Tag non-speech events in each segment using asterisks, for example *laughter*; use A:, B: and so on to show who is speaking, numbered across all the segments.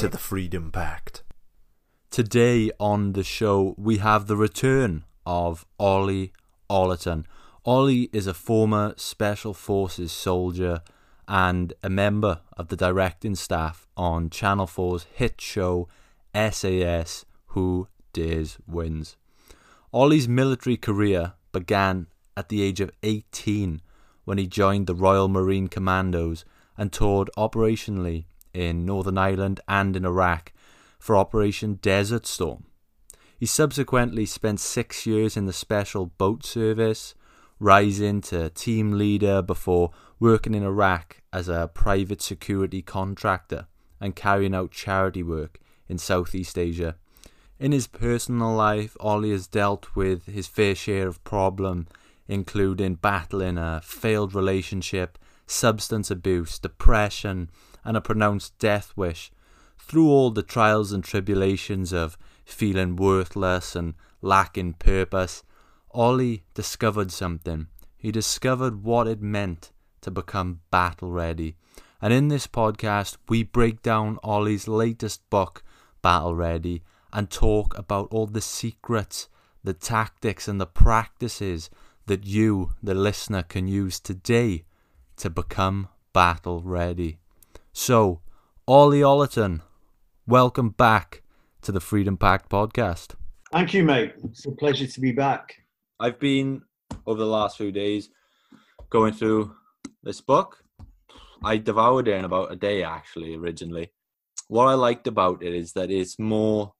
A: to the Freedom Pact. Today on the show, we have the return of Ollie Ollerton. Ollie is a former Special Forces soldier and a member of the directing staff on Channel 4's hit show SAS Who Dares Wins. Ollie's military career began at the age of 18 when he joined the Royal Marine Commandos and toured operationally in Northern Ireland and in Iraq for Operation Desert Storm. He subsequently spent six years in the Special Boat Service, rising to team leader before working in Iraq as a private security contractor and carrying out charity work in Southeast Asia. In his personal life, Ollie has dealt with his fair share of problem, including battling a failed relationship, substance abuse, depression, and a pronounced death wish. Through all the trials and tribulations of feeling worthless and lacking purpose, Ollie discovered something. He discovered what it meant to become battle ready. And in this podcast, we break down Ollie's latest book, Battle Ready, and talk about all the secrets, the tactics, and the practices that you, the listener, can use today to become battle ready. So, Ollie Ollerton, welcome back to the Freedom Pack podcast.
B: Thank you, mate. It's a pleasure to be back.
A: I've been over the last few days going through this book. I devoured it in about a day actually originally. What I liked about it is that it's more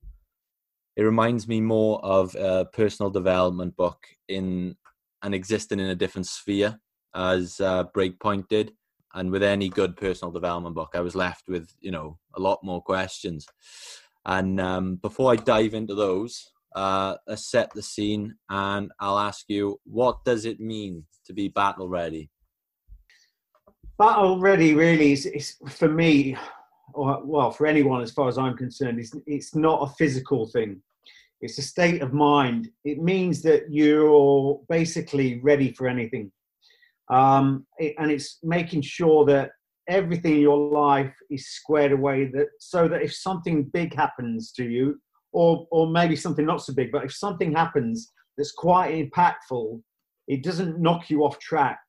A: it reminds me more of a personal development book in and existing in a different sphere as uh, Breakpoint did. And with any good personal development book, I was left with you know a lot more questions. And um, before I dive into those, uh, let's set the scene, and I'll ask you, what does it mean to be battle ready?
B: Battle ready, really, is, is for me, or well, for anyone as far as I'm concerned, it's, it's not a physical thing. It's a state of mind. It means that you're basically ready for anything. Um, it, and it's making sure that everything in your life is squared away that so that if something big happens to you or or maybe something not so big but if something happens that's quite impactful it doesn't knock you off track.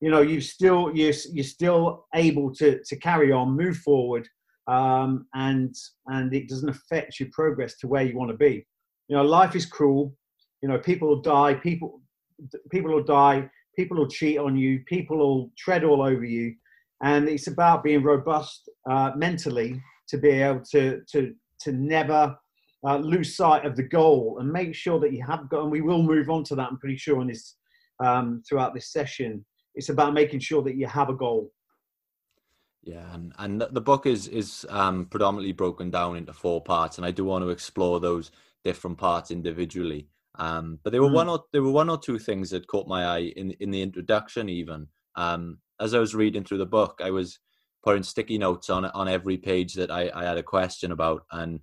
B: You know you still you're, you're still able to to carry on move forward um, and and it doesn't affect your progress to where you want to be. You know life is cruel. You know people die. People people will die people will cheat on you. People will tread all over you. And it's about being robust uh, mentally to be able to to to never uh, lose sight of the goal and make sure that you have got and we will move on to that i'm pretty sure in this um, throughout this session. It's about making sure that you have a goal.
A: Yeah and, and the book is is um, predominantly broken down into four parts and i do want to explore those different parts individually um, but there were mm. one or there were one or two things that caught my eye in in the introduction even um, as I was reading through the book, I was putting sticky notes on on every page that I, I had a question about, and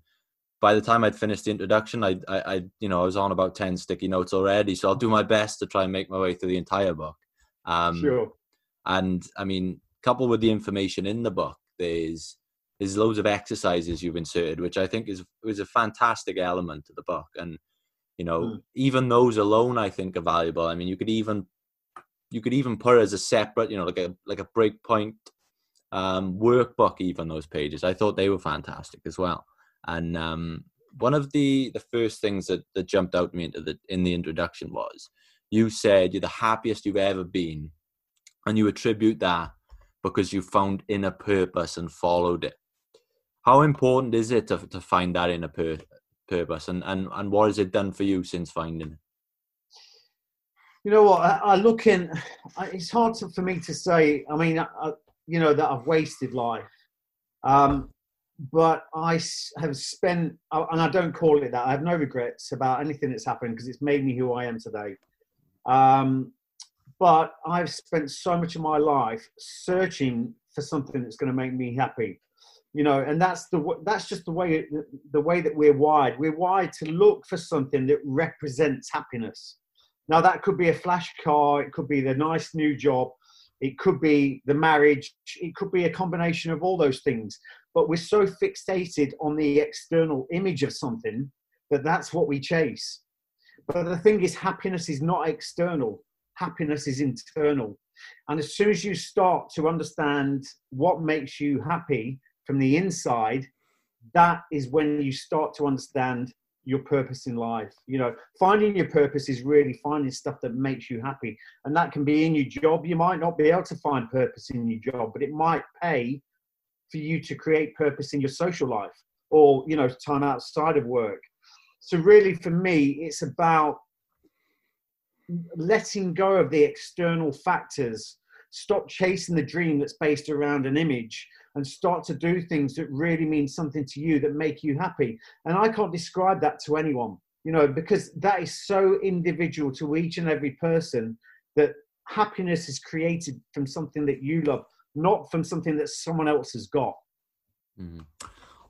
A: by the time I'd finished the introduction, I, I, I, you know, I was on about ten sticky notes already. So I'll do my best to try and make my way through the entire book.
B: Um, sure.
A: And I mean, coupled with the information in the book, there's there's loads of exercises you've inserted, which I think is is a fantastic element to the book. And you know, mm. even those alone, I think are valuable. I mean, you could even you could even put it as a separate, you know, like a like a breakpoint um, workbook. Even those pages, I thought they were fantastic as well. And um, one of the the first things that, that jumped out to me into the in the introduction was you said you're the happiest you've ever been, and you attribute that because you found inner purpose and followed it. How important is it to to find that inner pur- purpose, and and and what has it done for you since finding it?
B: You know what? I, I look in. It's hard to, for me to say. I mean, I, you know that I've wasted life. Um, but I have spent, and I don't call it that. I have no regrets about anything that's happened because it's made me who I am today. Um, but I've spent so much of my life searching for something that's going to make me happy, you know, and that's the that's just the way the way that we're wired. We're wired to look for something that represents happiness. Now that could be a flash car, it could be the nice new job, it could be the marriage, it could be a combination of all those things. But we're so fixated on the external image of something that that's what we chase. But the thing is, happiness is not external, happiness is internal. And as soon as you start to understand what makes you happy from the inside, that is when you start to understand your purpose in life. You know, finding your purpose is really finding stuff that makes you happy. And that can be in your job. You might not be able to find purpose in your job, but it might pay for you to create purpose in your social life or, you know, time outside of work. So, really, for me, it's about letting go of the external factors. Stop chasing the dream that's based around an image and start to do things that really mean something to you that make you happy. And I can't describe that to anyone, you know, because that is so individual to each and every person that happiness is created from something that you love, not from something that someone else has got.
A: Mm-hmm.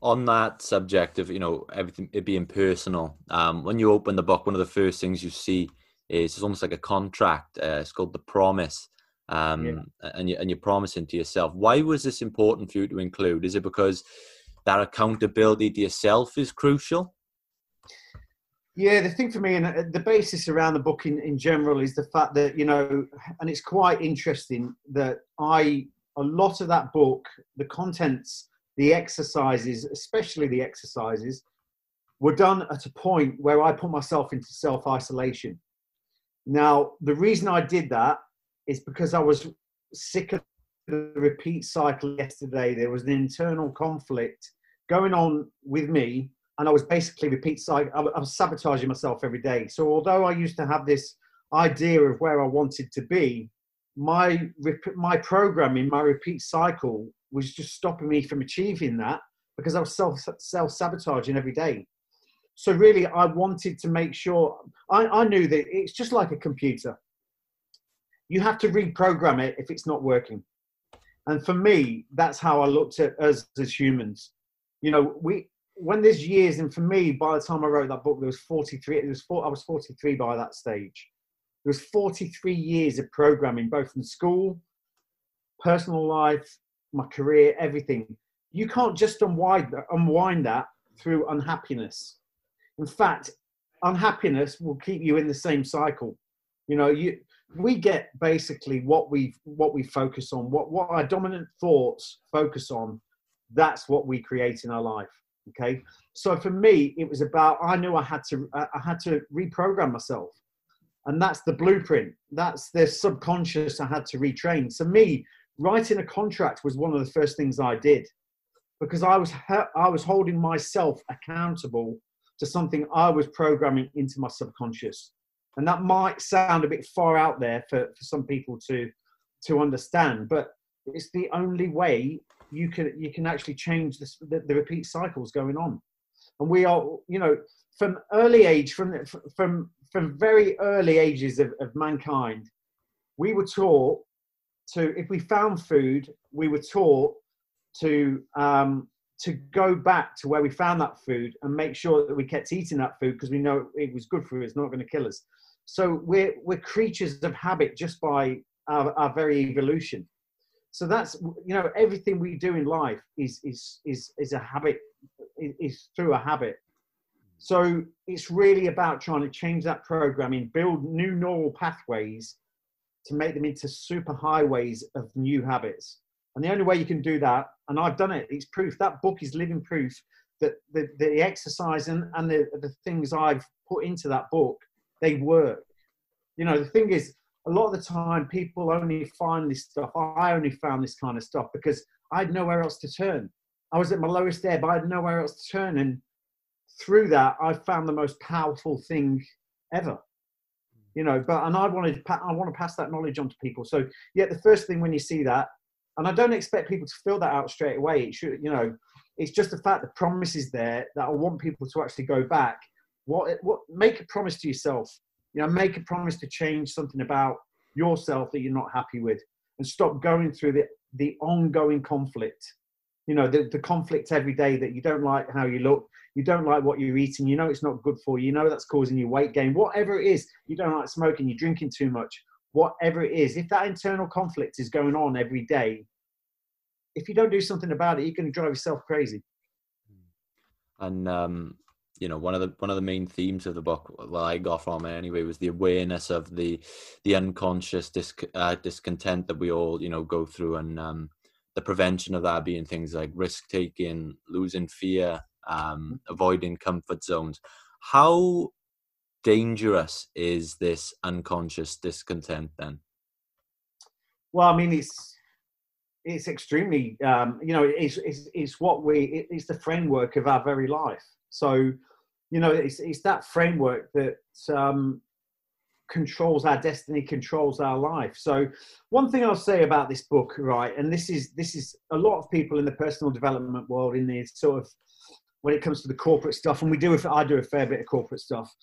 A: On that subject of you know everything it being personal, um, when you open the book, one of the first things you see is it's almost like a contract. Uh, it's called the promise, um, yeah. and you and you're promising to yourself. Why was this important for you to include? Is it because that accountability to yourself is crucial?
B: Yeah, the thing for me and uh, the basis around the book in, in general is the fact that you know, and it's quite interesting that I a lot of that book, the contents, the exercises, especially the exercises, were done at a point where I put myself into self isolation. Now, the reason I did that is because I was sick of the repeat cycle yesterday. There was an internal conflict going on with me, and I was basically repeat cycle. I was sabotaging myself every day. So, although I used to have this idea of where I wanted to be, my my programming, my repeat cycle was just stopping me from achieving that because I was self self sabotaging every day. So really, I wanted to make sure I, I knew that it's just like a computer. You have to reprogram it if it's not working. And for me, that's how I looked at us as humans. You know, we when there's years, and for me, by the time I wrote that book, there was 43. It was four, I was 43 by that stage. There was 43 years of programming, both in school, personal life, my career, everything. You can't just unwind unwind that through unhappiness. In fact, unhappiness will keep you in the same cycle. You know, you we get basically what we what we focus on, what what our dominant thoughts focus on. That's what we create in our life. Okay, so for me, it was about I knew I had to I had to reprogram myself, and that's the blueprint. That's the subconscious I had to retrain. So me writing a contract was one of the first things I did because I was I was holding myself accountable to something I was programming into my subconscious. And that might sound a bit far out there for, for some people to to understand, but it's the only way you can you can actually change this, the, the repeat cycles going on. And we are, you know, from early age, from from from very early ages of, of mankind, we were taught to if we found food, we were taught to um, to go back to where we found that food and make sure that we kept eating that food because we know it was good for us, not going to kill us. So we're we're creatures of habit just by our, our very evolution. So that's you know everything we do in life is is is is a habit is through a habit. So it's really about trying to change that programming, build new neural pathways to make them into super highways of new habits. And the only way you can do that, and I've done it, it's proof. That book is living proof that the, the exercise and, and the, the things I've put into that book, they work. You know, the thing is, a lot of the time people only find this stuff. I only found this kind of stuff because I had nowhere else to turn. I was at my lowest ebb, I had nowhere else to turn. And through that, I found the most powerful thing ever you know but and i wanted i want to pass that knowledge on to people so yeah the first thing when you see that and i don't expect people to fill that out straight away it should you know it's just the fact the promise is there that I want people to actually go back. What what make a promise to yourself. You know, make a promise to change something about yourself that you're not happy with, and stop going through the the ongoing conflict. You know, the, the conflict every day that you don't like how you look, you don't like what you're eating, you know it's not good for you, you know that's causing you weight gain, whatever it is, you don't like smoking, you're drinking too much, whatever it is, if that internal conflict is going on every day, if you don't do something about it, you're going to drive yourself crazy.
A: And um, you know, one of the one of the main themes of the book, well, I got from it anyway, was the awareness of the the unconscious disc, uh, discontent that we all you know go through, and um, the prevention of that being things like risk taking, losing fear, um, avoiding comfort zones. How dangerous is this unconscious discontent then?
B: Well, I mean, it's it's extremely, um, you know, it's, it's it's what we it's the framework of our very life. So, you know, it's it's that framework that um, controls our destiny, controls our life. So, one thing I'll say about this book, right, and this is this is a lot of people in the personal development world in the sort of when it comes to the corporate stuff, and we do If I do a fair bit of corporate stuff.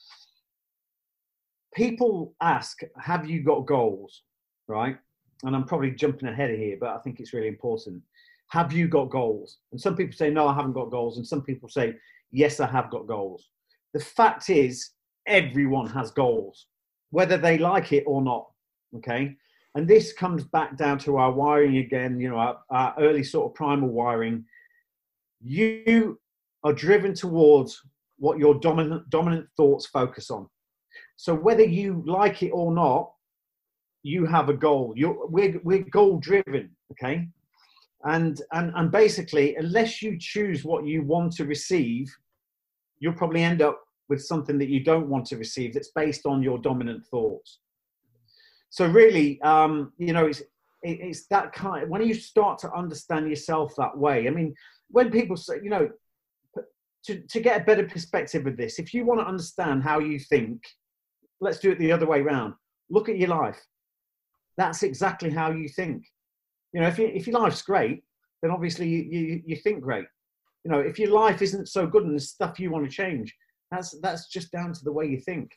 B: People ask, "Have you got goals?" Right, and I'm probably jumping ahead of here, but I think it's really important. Have you got goals? And some people say, "No, I haven't got goals," and some people say, "Yes, I have got goals." The fact is, everyone has goals, whether they like it or not. Okay, and this comes back down to our wiring again. You know, our, our early sort of primal wiring. You are driven towards what your dominant dominant thoughts focus on. So whether you like it or not, you have a goal. You're, we're we're goal driven, okay? And and and basically, unless you choose what you want to receive, you'll probably end up with something that you don't want to receive that's based on your dominant thoughts. So really, um, you know, it's it's that kind. When you start to understand yourself that way, I mean, when people say, you know, to, to get a better perspective of this, if you want to understand how you think, let's do it the other way around. Look at your life. That's exactly how you think. You know, if, you, if your life's great, then obviously you, you, you think great. You know, if your life isn't so good and there's stuff you want to change, that's, that's just down to the way you think.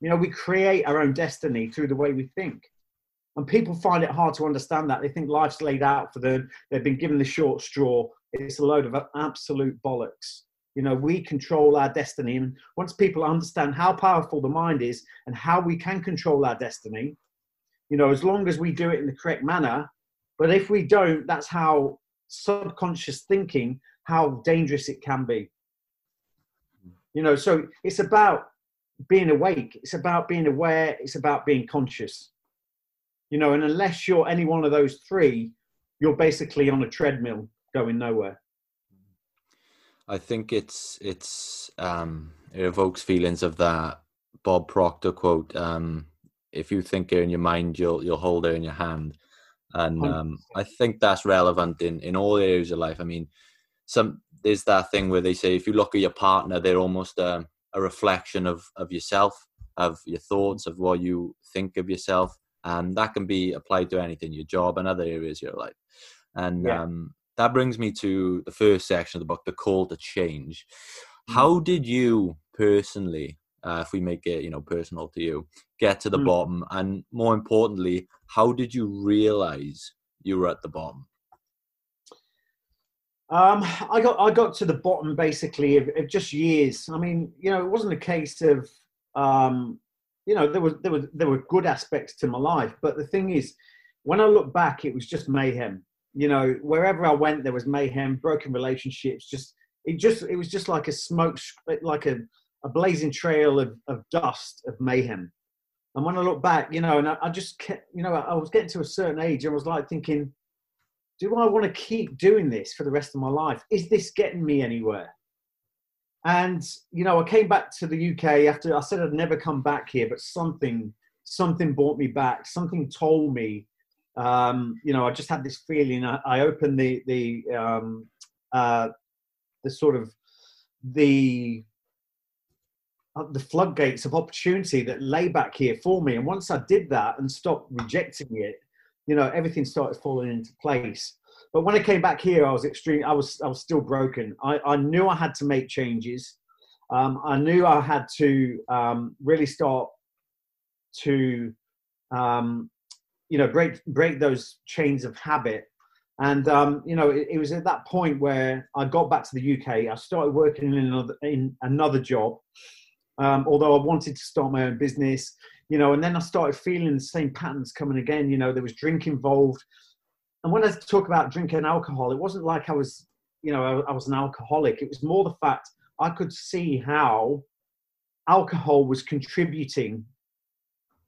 B: You know, we create our own destiny through the way we think. And people find it hard to understand that. They think life's laid out for them. They've been given the short straw it's a load of absolute bollocks. You know, we control our destiny. And once people understand how powerful the mind is and how we can control our destiny, you know, as long as we do it in the correct manner, but if we don't, that's how subconscious thinking, how dangerous it can be. You know, so it's about being awake, it's about being aware, it's about being conscious. You know, and unless you're any one of those three, you're basically on a treadmill going nowhere.
A: I think it's it's um, it evokes feelings of that Bob Proctor quote. Um, if you think it in your mind, you'll you'll hold it in your hand, and um, I think that's relevant in in all areas of life. I mean, some there's that thing where they say if you look at your partner, they're almost a, um, a reflection of of yourself, of your thoughts, of what you think of yourself, and that can be applied to anything, your job and other areas of your life. And yeah. um, that brings me to the first section of the book, the call to change. Mm. How did you personally, uh, if we make it, you know, personal to you, get to the mm. bottom? And more importantly, how did you realize you were at the bottom?
B: Um, I got I got to the bottom basically of, of, just years. I mean, you know, it wasn't a case of um, you know there was there was there were good aspects to my life, but the thing is, when I look back, it was just mayhem you know, wherever I went, there was mayhem, broken relationships. Just it just it was just like a smoke, like a, a blazing trail of, of dust of mayhem. And when I look back, you know, and I, I just kept, you know, I was getting to a certain age and was like thinking, do I want to keep doing this for the rest of my life? Is this getting me anywhere? And you know, I came back to the UK after I said I'd never come back here, but something something brought me back. Something told me um, you know, I just had this feeling. I, I opened the the um, uh, the sort of the the floodgates of opportunity that lay back here for me. And once I did that and stopped rejecting it, you know, everything started falling into place. but when I came back here, I was extreme. I was I was still broken. I, I knew I had to make changes. Um, I knew I had to um, really start to um, you know break break those chains of habit. And um, you know, it, it, was at that point where I got back to the UK. I started working in another in another job, um, although I wanted to start my own business. You know, and then I started feeling the same patterns coming again. You know, there was drink involved and when I talk about drinking alcohol, it wasn't like I was, you know, I, I was an alcoholic. It was more the fact I could see how alcohol was contributing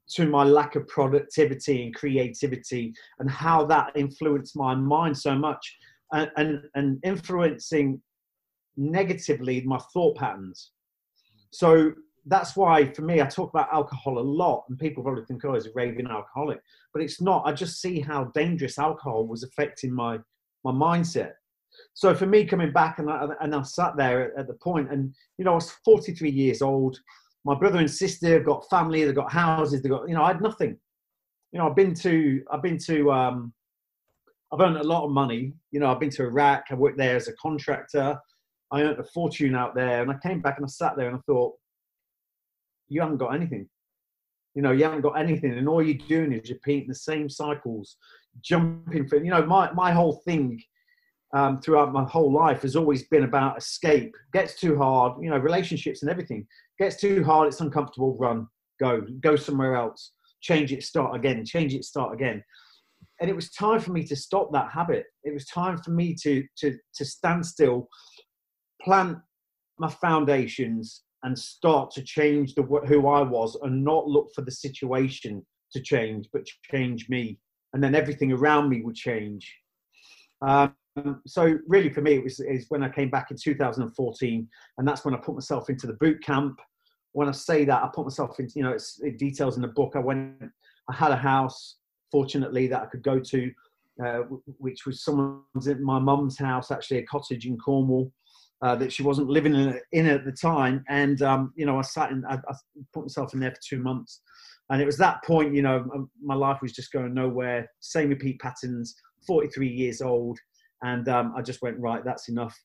B: to my lack of productivity and creativity and how that influenced my mind so much and, and, and influencing negatively my thought patterns. So that's why for me, I talk about alcohol a lot, and people probably think, "Oh, he's a raving alcoholic," but it's not. I just see how dangerous alcohol was affecting my my mindset. So for me, coming back and I, and I sat there at, the point, and you know, I was 43 years old. My brother and sister have got family, they've got houses, they've got you know, I had nothing. You know, I've been to I've been to um, I've earned a lot of money. You know, I've been to Iraq. I worked there as a contractor. I earned a fortune out there, and I came back and I sat there and I thought, you haven't got anything. You know, you haven't got anything, and all you're doing is repeating the same cycles, jumping for. You know, my my whole thing um, throughout my whole life has always been about escape. Gets too hard, you know, relationships and everything. Gets too hard, it's uncomfortable. Run, go, go somewhere else. Change it, start again. Change it, start again. And it was time for me to stop that habit. It was time for me to to to stand still, plant my foundations, and start to change the who I was and not look for the situation to change, but change me, and then everything around me would change. Um, so really, for me, it was is when I came back in 2014, and that's when I put myself into the boot camp. When I say that, I put myself into you know it's it details in the book. I went, I had a house, fortunately, that I could go to, uh, which was someone's my mum's house, actually a cottage in Cornwall uh, that she wasn't living in, in at the time. And, um, you know, I sat in, I, I, put myself in there for two months. And it was that point, you know, my life was just going nowhere, same repeat patterns, 43 years old. And um, I just went, right, that's enough.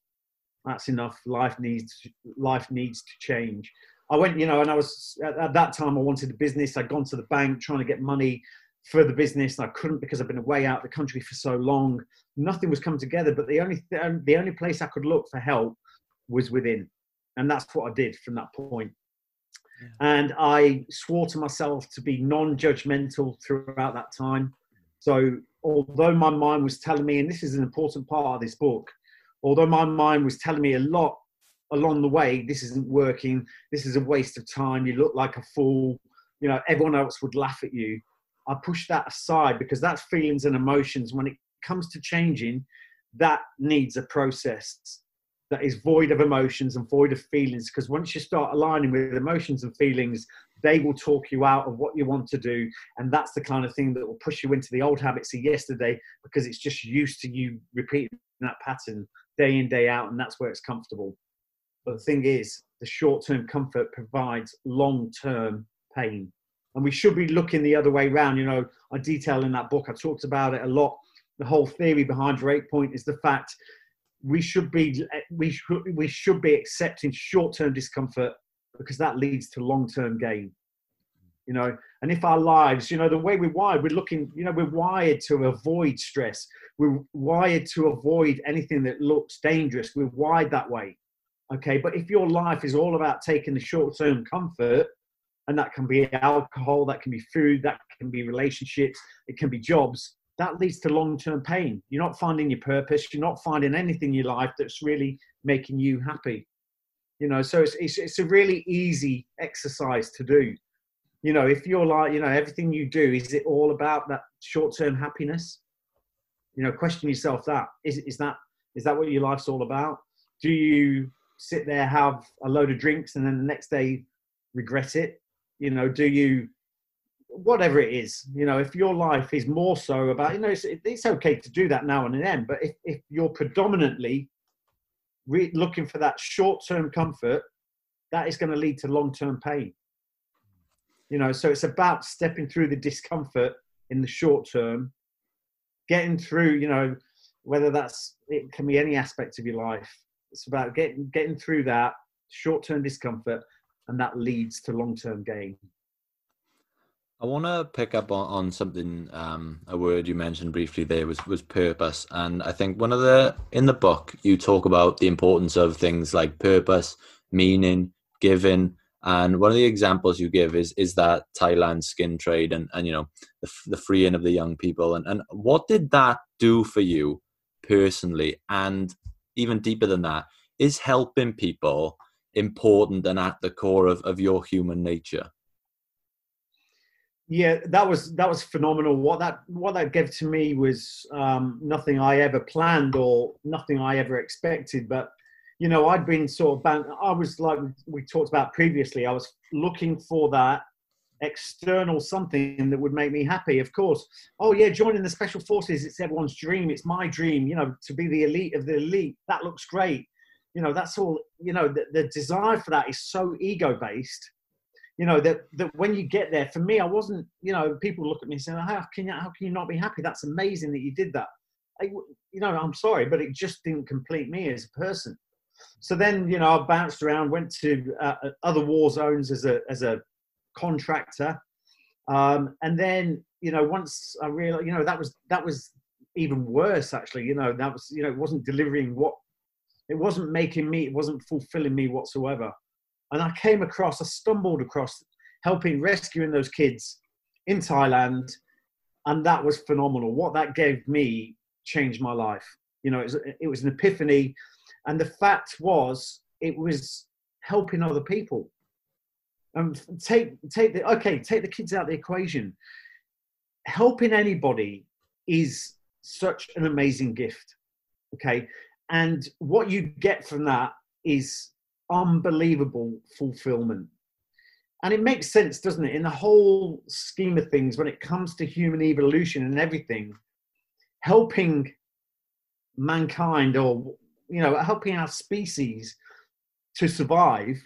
B: That's enough. Life needs, life needs to change. I went, you know, and I was, at, at that time, I wanted a business. I'd gone to the bank trying to get money for the business. I couldn't because I've been away out of the country for so long. Nothing was coming together. But the only the only place I could look for help was within. And that's what I did from that point. And I swore to myself to be non judgmental throughout that time. So, although my mind was telling me, and this is an important part of this book, although my mind was telling me a lot along the way, this isn't working, this is a waste of time, you look like a fool, you know, everyone else would laugh at you. I pushed that aside because that's feelings and emotions. When it comes to changing, that needs a process that is void of emotions and void of feelings because once you start aligning with emotions and feelings they will talk you out of what you want to do. And that's the kind of thing that will push you into the old habits of yesterday because it's just used to you repeating that pattern day in day out and that's where it's comfortable. But the thing is the short-term comfort provides long-term pain. And we should be looking the other way around you know i detail in that book i talked about it a lot. The whole theory behind breakpoint is the fact we should be eh, we should we should be accepting short-term discomfort because that leads to long-term gain you know? And if our lives you know the way we're wired we're looking you know we're wired to avoid stress. We're wired to avoid anything that looks dangerous. We're wired that way okay? But if your life is all about taking the short-term comfort and that can be alcohol that can be food that can be relationships it can be jobs that leads to long term pain. You're not finding your purpose. You're not finding anything in your life that's really making you happy. You know, so it's, it's, it's a really easy exercise to do. You know, if you're like, you know, everything you do, is it all about that short term happiness? You know, question yourself that. Is, is that is that what your life's all about? Do you sit there, have a load of drinks, and then the next day regret it? You know, do you whatever it is, you know, if your life is more so about, you know, it's, it's okay to do that now and then, but if, if you're predominantly re- looking for that short term comfort, that is going to lead to long term pain. You know, so it's about stepping through the discomfort in the short term, getting through, you know, whether that's it can be any aspect of your life. It's about getting getting through that short term discomfort, and that leads to long term gain.
A: I want to pick up on, on something, um, a word you mentioned briefly there was, was purpose. And I think one of the, in the book, you talk about the importance of things like purpose, meaning, giving. And one of the examples you give is, is that Thailand skin trade and, and you know, the, the freeing of the young people. And, and what did that do for you personally? And even deeper than that, is helping people important and at the core of, of your human nature?
B: Yeah that was that was phenomenal. What that what that gave to me was um, nothing i ever planned or nothing i ever expected. But you know i'd been sort of bound, i was like we talked about previously i was looking for that external something that would make me happy of course. Oh yeah joining the special forces it's everyone's dream it's my dream you know to be the elite of the elite that looks great. You know that's all you know the, the desire for that is so ego based you know that that when you get there for me i wasn't you know people look at me saying how can you how can you not be happy? That's amazing that you did that. I, you know i'm sorry but it just didn't complete me as a person. So then you know i bounced around went to uh, uh, other war zones as a as a contractor. Um, and then you know once i realized you know that was that was even worse actually you know that was you know it wasn't delivering what it wasn't making me it wasn't fulfilling me whatsoever and I came across, I stumbled across helping rescuing those kids in Thailand, and that was phenomenal. What that gave me changed my life. You know, it was, it was an epiphany, and the fact was, it was helping other people. Um, take take the okay, take the kids out of the equation. Helping anybody is such an amazing gift. Okay, and what you get from that is unbelievable fulfillment. And it makes sense, doesn't it? In the whole scheme of things, when it comes to human evolution and everything, helping mankind or, you know, helping our species to survive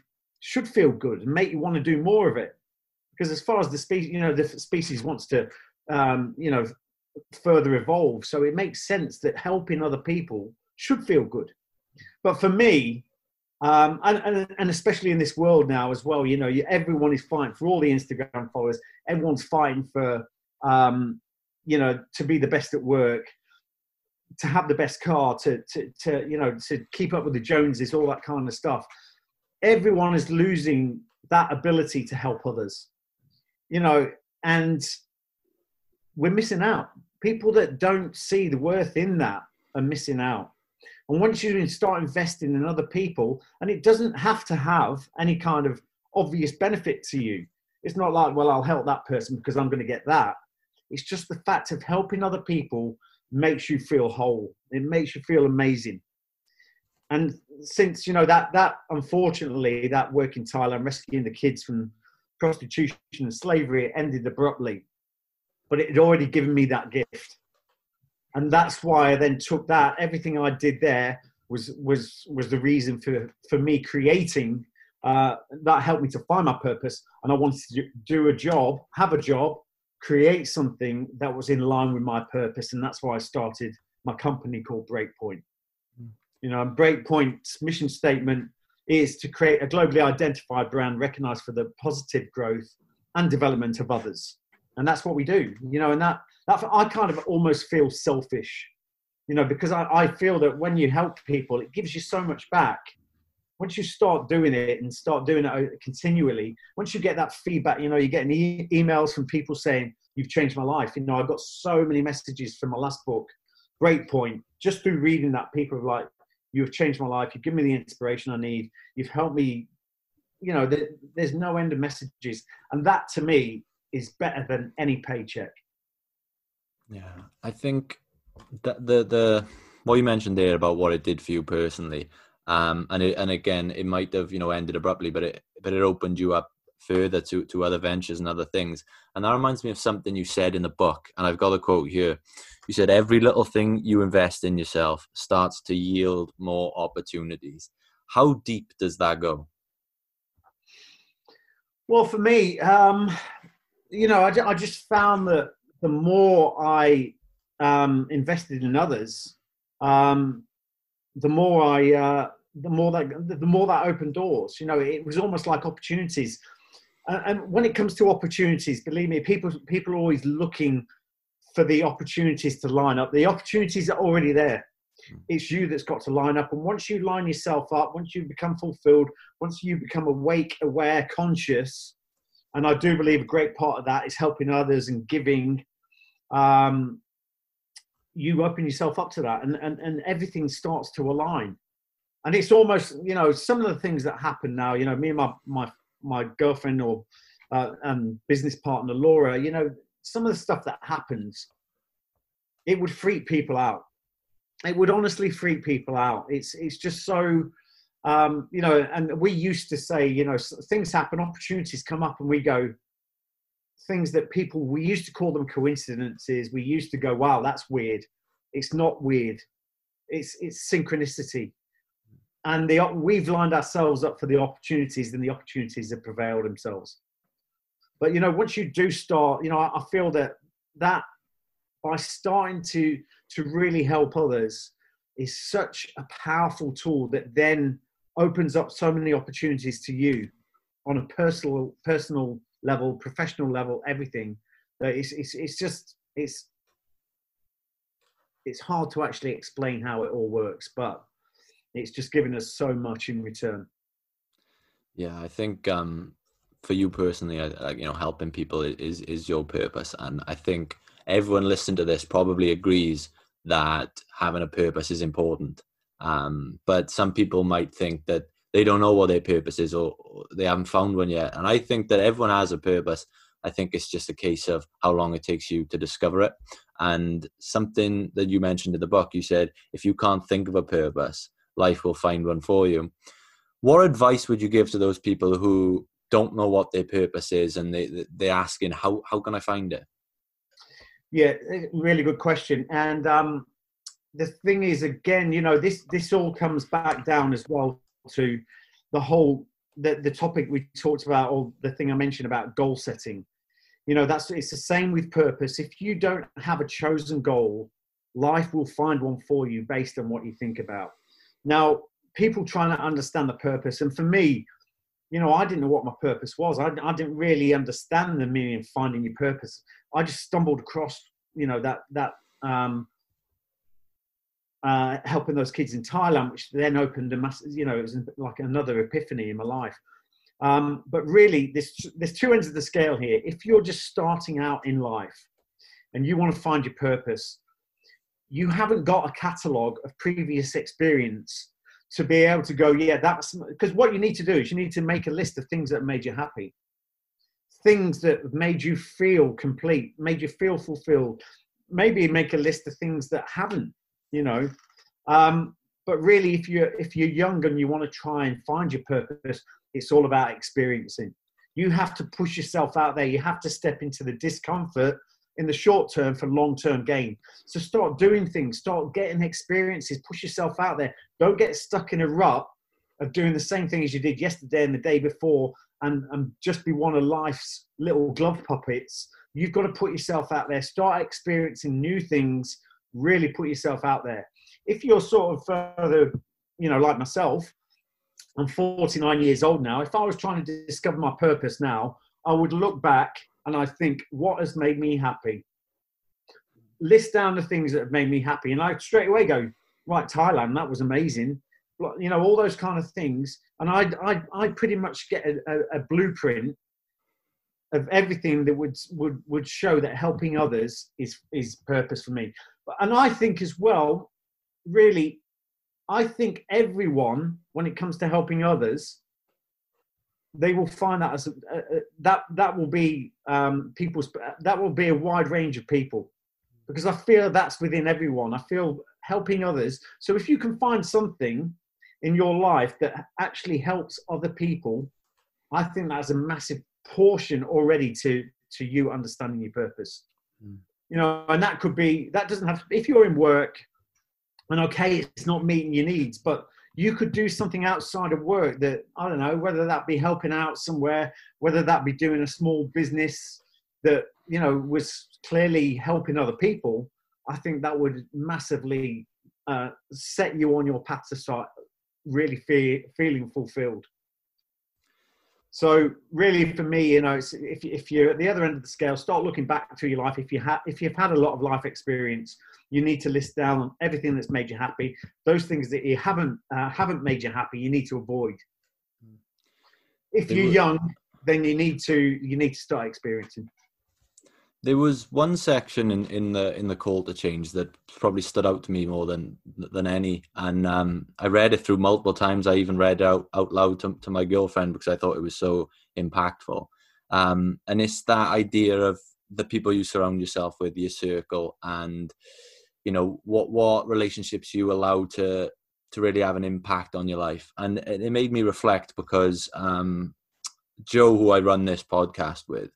B: should feel good and make you want to do more of it. Because as far as the species, you know, the species wants to, um, you know, further evolve. So it makes sense that helping other people should feel good. But for me, um, and, and, and, especially in this world now as well, you know, you, everyone is fighting for all the Instagram followers. Everyone's fighting for, um, you know, to be the best at work, to have the best car, to, to, to, you know, to keep up with the Joneses, all that kind of stuff. Everyone is losing that ability to help others, you know, and we're missing out. People that don't see the worth in that are missing out. And once you start investing in other people, and it doesn't have to have any kind of obvious benefit to you. It's not like, well, I'll help that person because I'm going to get that. It's just the fact of helping other people makes you feel whole. It makes you feel amazing. And since you know that that unfortunately that work in Thailand rescuing the kids from prostitution and slavery ended abruptly, but it had already given me that gift and that's why I then took that. Everything I did there was was was the reason for for me creating. Uh, that helped me to find my purpose, and I wanted to do a job, have a job, create something that was in line with my purpose, and that's why I started my company called Breakpoint. Mm. You know, Breakpoint's mission statement is to create a globally identified brand recognized for the positive growth and development of others, and that's what we do. You know, and that that I kind of almost feel selfish, you know, because I, I feel that when you help people, it gives you so much back. Once you start doing it and start doing it uh, continually, once you get that feedback, you know, you get e- emails from people saying, You've changed my life. You know, I got so many messages from my last book, Breakpoint. just through reading that. People are like, You've changed my life. You've given me the inspiration I need. You've helped me. You know, there's no end of messages. And that to me is better than any paycheck.
A: Yeah, I think that the the what you mentioned there about what it did for you personally, um, and it, and again, it might have you know ended abruptly, but it but it opened you up further to to other ventures and other things. And that reminds me of something you said in the book, and I've got a quote here. You said every little thing you invest in yourself starts to yield more opportunities. How deep does that go?
B: Well, for me, um, you know, I, I just found that the more I um, invested in others, um, the more I, uh, the more that, the more that opened doors. You know, it was almost like opportunities. And, and when it comes to opportunities, believe me, people people are always looking for the opportunities to line up. The opportunities are already there. It's you that's got to line up. And once you line yourself up, once you become fulfilled, once you become awake, aware, conscious, and I do believe a great part of that is helping others and giving. Um, you open yourself up to that, and, and and everything starts to align. And it's almost, you know, some of the things that happen now. You know, me and my my my girlfriend or uh, and business partner Laura. You know, some of the stuff that happens, it would freak people out. It would honestly freak people out. It's it's just so um, you know, and we used to say, you know, things happen, opportunities come up, and we go, things that people, we used to call them coincidences. We used to go, wow, that's weird. It's not weird. It's, it's synchronicity. And the, we've lined ourselves up for the opportunities, and the opportunities have prevailed themselves. But, you know, once you do start, you know, I, I feel that that by starting to, to really help others is such a powerful tool that then opens up so many opportunities to you on a personal personal level professional level everything it's, it's it's just it's it's hard to actually explain how it all works but it's just given us so much in return.
A: Yeah i think um for you personally uh, you know helping people is is your purpose. And i think everyone listening to this probably agrees that having a purpose is important um, but some people might think that they don't know what their purpose is or, they haven't found one yet. And I think that everyone has a purpose. I think it's just a case of how long it takes you to discover it. And something that you mentioned in the book, you said, if you can't think of a purpose, life will find one for you. What advice would you give to those people who don't know what their purpose is and they, they're asking, how, how can I find it?
B: Yeah, really good question. And um, the thing is, again, you know, this this all comes back down as well to the whole the, the topic we talked about, or the thing I mentioned about goal setting. You know, that's it's the same with purpose. If you don't have a chosen goal, life will find one for you based on what you think about. Now, people trying to understand the purpose, and for me, you know, I didn't know what my purpose was. I, I didn't really understand the meaning of finding your purpose. I just stumbled across, you know, that that um, uh, helping those kids in Thailand, which then opened a massive, you know, it was like another epiphany in my life. Um, but really, there's, there's two ends of the scale here. If you're just starting out in life and you want to find your purpose, you haven't got a catalogue of previous experience to be able to go, yeah, that's because what you need to do is you need to make a list of things that made you happy, things that made you feel complete, made you feel fulfilled. Maybe make a list of things that haven't you know. Um, but really, if you're if you're young and you want to try and find your purpose, it's all about experiencing. You have to push yourself out there. You have to step into the discomfort in the short term for long term gain. So start doing things, start getting experiences, push yourself out there. Don't get stuck in a rut of doing the same thing as you did yesterday and the day before and, and just be one of life's little glove puppets. You've got to put yourself out there, start experiencing new things, really put yourself out there. If you're sort of further, you know, like myself, I'm 49 years old now. If I was trying to discover my purpose now, I would look back and I think, what has made me happy? List down the things that have made me happy. And I straight away go, right, Thailand, that was amazing. You know, all those kind of things. And I, I, I pretty much get a, a, a blueprint of everything that would, would, would show that helping others is, is purpose for me and I think as well, really, I think everyone, when it comes to helping others, they will find that as a, a, that that will be um, people's that will be a wide range of people because I feel that's within everyone. I feel helping others. So if you can find something in your life that actually helps other people, I think that's a massive portion already to to you understanding your purpose. Mm you know, and that could be that doesn't have to, if you're in work and okay, it's not meeting your needs, but you could do something outside of work that I don't know, whether that be helping out somewhere, whether that be doing a small business that you know was clearly helping other people. I think that would massively uh, set you on your path to start really feel, feeling fulfilled. So really, for me, you know, if if you're at the other end of the scale, start looking back to your life. If you have if you've had a lot of life experience, you need to list down everything that's made you happy. Those things that you haven't uh, haven't made you happy, you need to avoid. If you're young, then you need to you need to start experiencing.
A: There was one section in, in the in the call to change that probably stood out to me more than than any, and um, I read it through multiple times. I even read out out loud to, to my girlfriend because I thought it was so impactful. Um, and it's that idea of the people you surround yourself with, your circle, and you know what what relationships you allow to to really have an impact on your life. And it made me reflect because um, Joe, who I run this podcast with,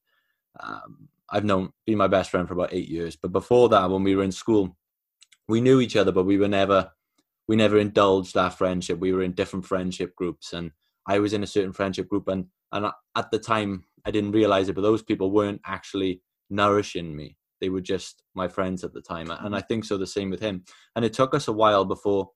A: um, I've known been my best friend for about eight years. But before that, when we were in school, we knew each other, but we were never we never indulged our friendship. We were in different friendship groups, and I was in a certain friendship group, and and at the time I didn't realize it, but those people weren't actually nourishing me. They were just my friends at the time, and I think so the same with him. And it took us a while before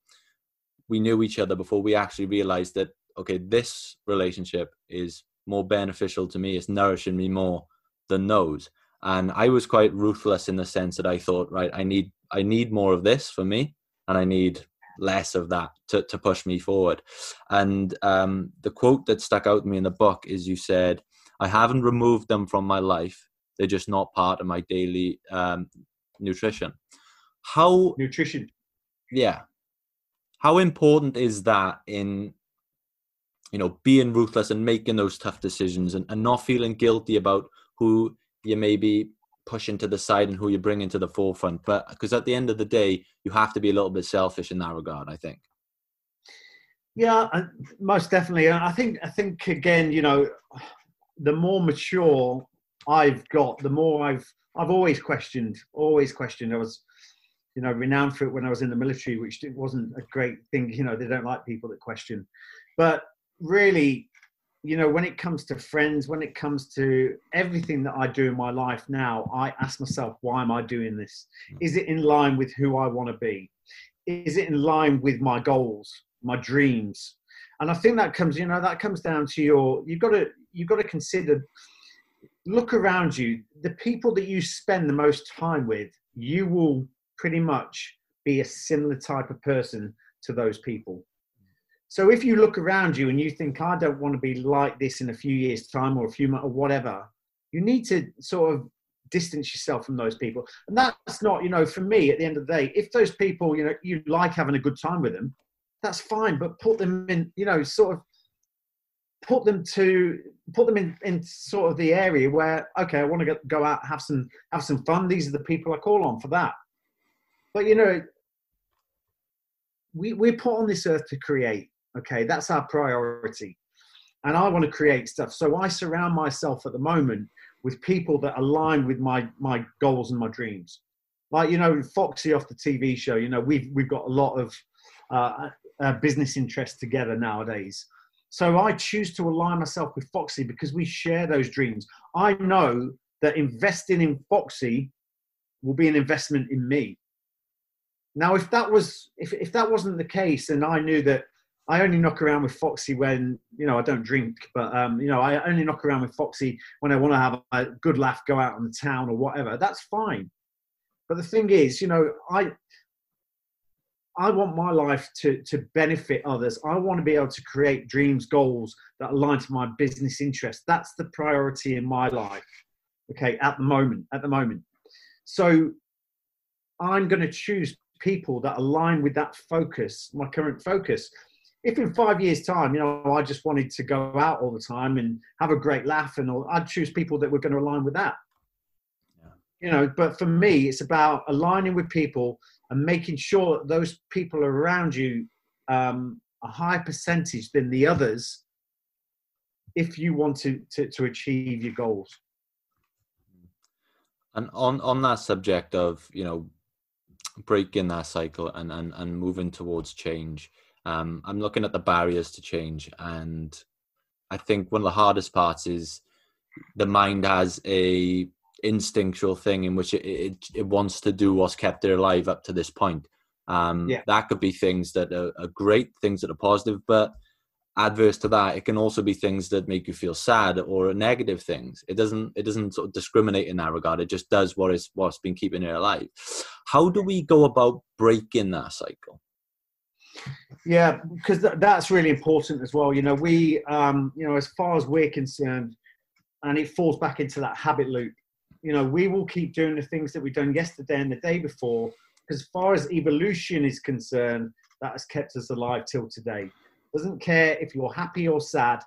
A: we knew each other, before we actually realized that okay, this relationship is more beneficial to me. It's nourishing me more than those and I was quite ruthless in the sense that I thought, right, I need I need more of this for me, and I need less of that to, to push me forward. And um, the quote that stuck out to me in the book is you said, I haven't removed them from my life. They're just not part of my daily um, nutrition. How
B: nutrition?
A: Yeah. How important is that in you know being ruthless and making those tough decisions and, and not feeling guilty about who you maybe pushing to the side and who you bring into the forefront. But because at the end of the day, you have to be a little bit selfish in that regard. I think.
B: Yeah, most definitely. I think. I think again, you know, the more mature I've got, the more I've I've always questioned, always questioned. I was, you know, renowned for it when I was in the military, which wasn't a great thing. You know, they don't like people that question. But really, you know, when it comes to friends, when it comes to everything that I do in my life now, I ask myself, why am I doing this? Hmm. Is it in line with who I want to be? Is it in line with my goals, my dreams? And I think that comes, you know, that comes down to your, you've got to, you've got to consider, look around you, the people that you spend the most time with, you will pretty much be a similar type of person to those people so if you look around you and you think, I don't want to be like this in a few years' time or a few months or whatever, you need to sort of distance yourself from those people. And that's not, you know, for me at the end of the day, if those people, you know, you like having a good time with them, that's fine, but put them in, you know, sort of put them to put them in, in sort of the area where okay i want to go out have some have some fun. These are the people i call on for that. But you know we, we're put on this earth to create Okay, that's our priority. And I want to create stuff. So I surround myself at the moment with people that align with my my goals and my dreams. Like you know, Foxy off the TV show. You know, we've we've got a lot of uh, uh, business interests together nowadays. So I choose to align myself with Foxy because we share those dreams. I know that investing in Foxy will be an investment in me. Now, if that was if, if that wasn't the case, and I knew that I only knock around with Foxy when you know I don't drink, but um, you know I only knock around with Foxy when I want to have a good laugh, go out on the town or whatever. That's fine. But the thing is, you know, I I want my life to to benefit others. I want to be able to create dreams, goals that align to my business interests. That's the priority in my life. Okay, at the moment, at the moment. So I'm going to choose people that align with that focus, my current focus if in five years' time, you know, I just wanted to go out all the time and have a great laugh, and all, I'd choose people that were going to align with that. Yeah. You know, but for me, it's about aligning with people and making sure that those people around you um, a higher percentage than the others if you want to, to, to achieve your goals.
A: And on, on that subject of, you know, breaking that cycle and, and, and moving towards change, um, I'm looking at the barriers to change, and I think one of the hardest parts is the mind has a instinctual thing in which it, it, it wants to do what's kept it alive up to this point. Um,
B: Yeah.
A: That could be things that are, are great, things that are positive, but adverse to that, it can also be things that make you feel sad or negative things. It doesn't it doesn't sort of discriminate in that regard. It just does what is what's been keeping it alive. How do we go about breaking that cycle?
B: Yeah, because th- that's really important as well. You know, we, um, you know, as far as we're concerned, and it falls back into that habit loop. You know, we will keep doing the things that we've done yesterday and the day before, because as far as evolution is concerned, that has kept us alive till today. Doesn't care if you're happy or sad.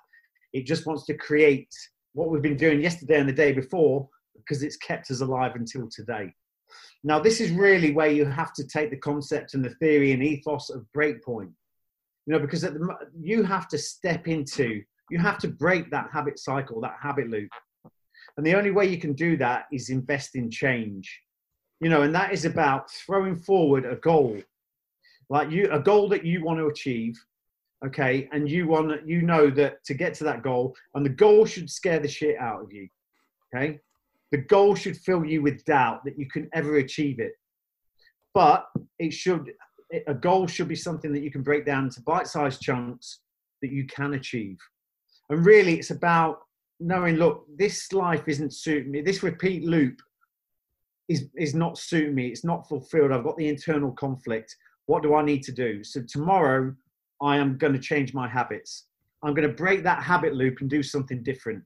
B: It just wants to create what we've been doing yesterday and the day before, because it's kept us alive until today. Now, this is really where you have to take the concept and the theory and ethos of breakpoint. You know, because the, you have to step into, you have to break that habit cycle, that habit loop. And the only way you can do that is invest in change. You know, and that is about throwing forward a goal, like you, a goal that you want to achieve. Okay, and you want, you know that to get to that goal, and the goal should scare the shit out of you. Okay, the goal should fill you with doubt that you can ever achieve it. But it should, a goal should be something that you can break down into bite sized chunks that you can achieve. And really, it's about knowing look, this life isn't suiting me. This repeat loop is, is not suiting me. It's not fulfilled. I've got the internal conflict. What do I need to do? So tomorrow, I am going to change my habits. I'm going to break that habit loop and do something different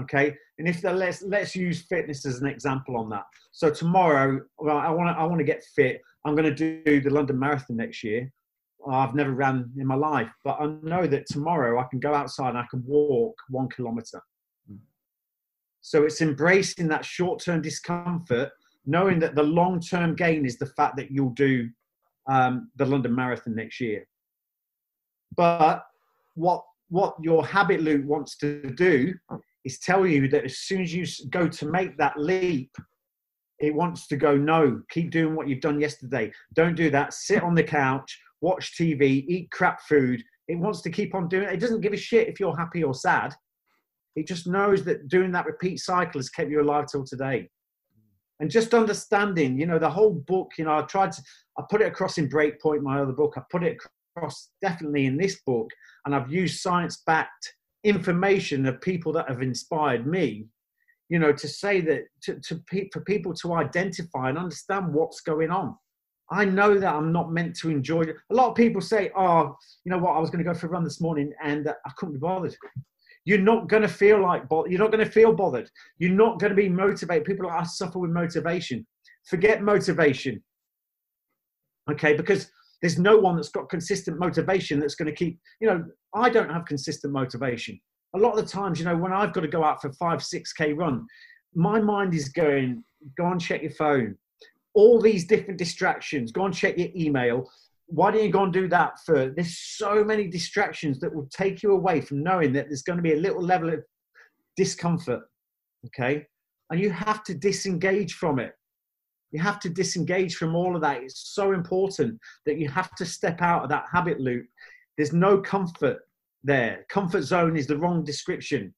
B: okay? And if the, let's let's use fitness as an example on that. So tomorrow well, i want to i want to get fit. I'm going to do the london marathon next year. I've never ran in my life but i know that tomorrow i can go outside and i can walk one kilometer. So it's embracing that short-term discomfort knowing that the long-term gain is the fact that you'll do um, the london marathon next year. But what what your habit loop wants to do is tell you that as soon as you go to make that leap, it wants to go, no, keep doing what you've done yesterday. Don't do that. Sit on the couch, watch TV, eat crap food. It wants to keep on doing it. It doesn't give a shit if you're happy or sad. It just knows that doing that repeat cycle has kept you alive till today. And just understanding, you know, the whole book, you know, I tried to, I put it across in Breakpoint, my other book. I put it across definitely in this book. And I've used science backed information of people that have inspired me you know to say that to, to pe- for people to identify and understand what's going on. I know that i'm not meant to enjoy it. A lot of people say oh you know what? I was going to go for a run this morning and uh, i couldn't be bothered. You're not going to feel like bo- you're not going to feel bothered. You're not going to be motivated. People are like, i suffer with motivation. Forget motivation. Okay? Because there's no one that's got consistent motivation that's going to keep you know i don't have consistent motivation. A lot of the times you know when i've got to go out for five six k run my mind is going go and check your phone. All these different distractions go and check your email. Why don't you go and do that for there's so many distractions that will take you away from knowing that there's going to be a little level of discomfort okay? And you have to disengage from it you have to disengage from all of that. It's so important that you have to step out of that habit loop. There's no comfort there. Comfort zone is the wrong description.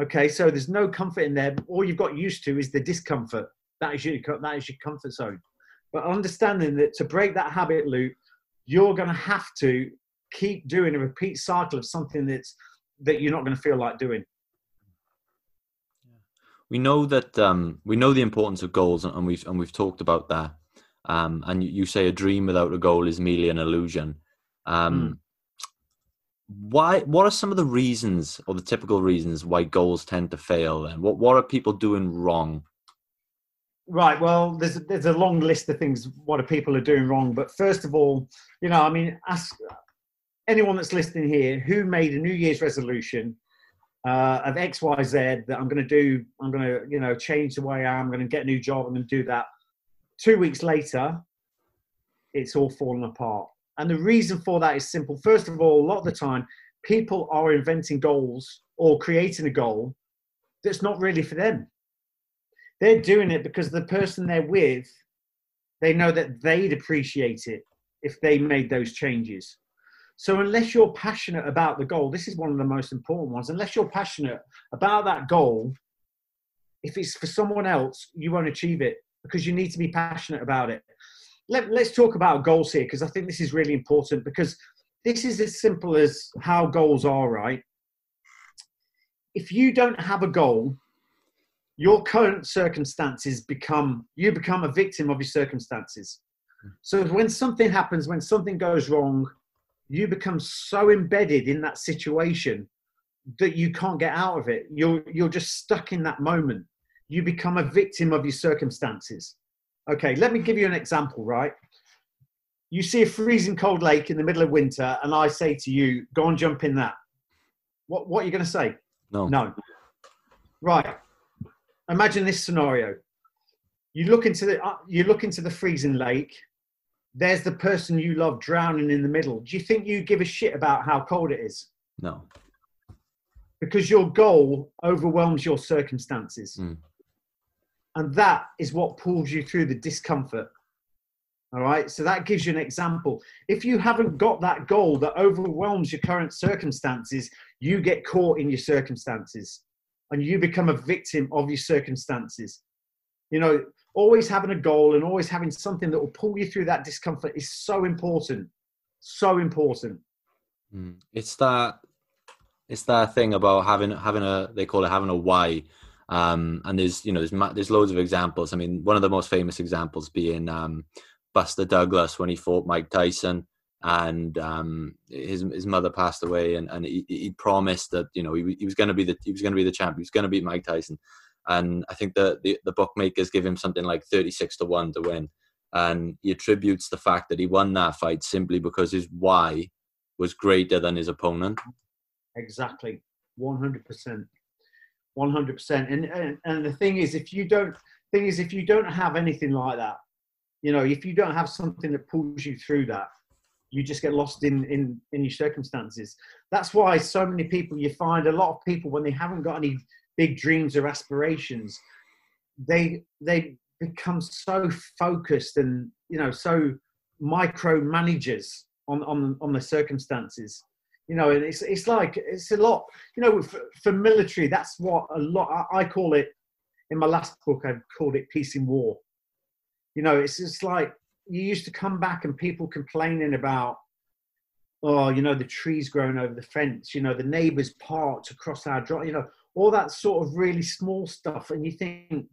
B: Okay, so there's no comfort in there. All you've got used to is the discomfort. That is your that is your comfort zone. But understanding that to break that habit loop, you're going to have to keep doing a repeat cycle of something that's that you're not going to feel like doing.
A: We know that um, we know the importance of goals, and and we've and we've talked about that. Um, and you, you say a dream without a goal is merely an illusion. Um, Why? What are some of the reasons, or the typical reasons, why goals tend to fail? Then, what what are people doing wrong?
B: Right. Well, there's there's a long list of things what are people are doing wrong. But first of all, you know, I mean, ask anyone that's listening here who made a New Year's resolution uh, of X, Y, Z that I'm going to do. I'm going to, you know, change the way I am. I'm going to get a new job. I'm going to do that. Two weeks later, it's all fallen apart. And the reason for that is simple. First of all, a lot of the time, people are inventing goals or creating a goal that's not really for them they're doing it because the person they're with they know that they'd appreciate it if they made those changes so unless you're passionate about the goal this is one of the most important ones unless you're passionate about that goal if it's for someone else you won't achieve it because you need to be passionate about it let, let's talk about goals here because I think this is really important because this is as simple as how goals are, right? If you don't have a goal, your current circumstances become you become a victim of your circumstances. So when something happens, when something goes wrong, you become so embedded in that situation that you can't get out of it. You're you're just stuck in that moment. You become a victim of your circumstances. Okay, let me give you an example, right? You see a freezing cold lake in the middle of winter, and I say to you, go and jump in that. What what are you gonna say?
A: No.
B: No. Right. Imagine this scenario. You look into the uh, you look into the freezing lake. There's the person you love drowning in the middle. Do you think you give a shit about how cold it is?
A: No.
B: Because your goal overwhelms your circumstances.
A: Mm.
B: And that is what pulls you through the discomfort. All right. So that gives you an example. If you haven't got that goal that overwhelms your current circumstances, you get caught in your circumstances and you become a victim of your circumstances. You know, always having a goal and always having something that will pull you through that discomfort is so important. So important.
A: Mm. It's that it's that thing about having having a they call it having a why. Um, and there's you know there's there's loads of examples. I mean, one of the most famous examples being um, Buster Douglas when he fought Mike Tyson, and um, his his mother passed away, and, and he, he promised that you know he, he was going to be the he was going to be the champ. He was going to beat Mike Tyson, and I think the, the the bookmakers give him something like thirty six to one to win, and he attributes the fact that he won that fight simply because his why was greater than his opponent.
B: Exactly, one hundred percent, one hundred percent. And and and the thing is, if you don't thing is if you don't have anything like that, you know, if you don't have something that pulls you through that, you just get lost in in in your circumstances. That's why so many people you find a lot of people when they haven't got any big dreams or aspirations, they they become so focused and you know so micromanagers on on on the circumstances. You know and it's it's like it's a lot you know for, for military that's what a lot I, I call it in my last book i called it peace in war. You know it's just like you used to come back and people complaining about oh you know the trees growing over the fence you know the neighbors parked across our drive you know all that sort of really small stuff and you think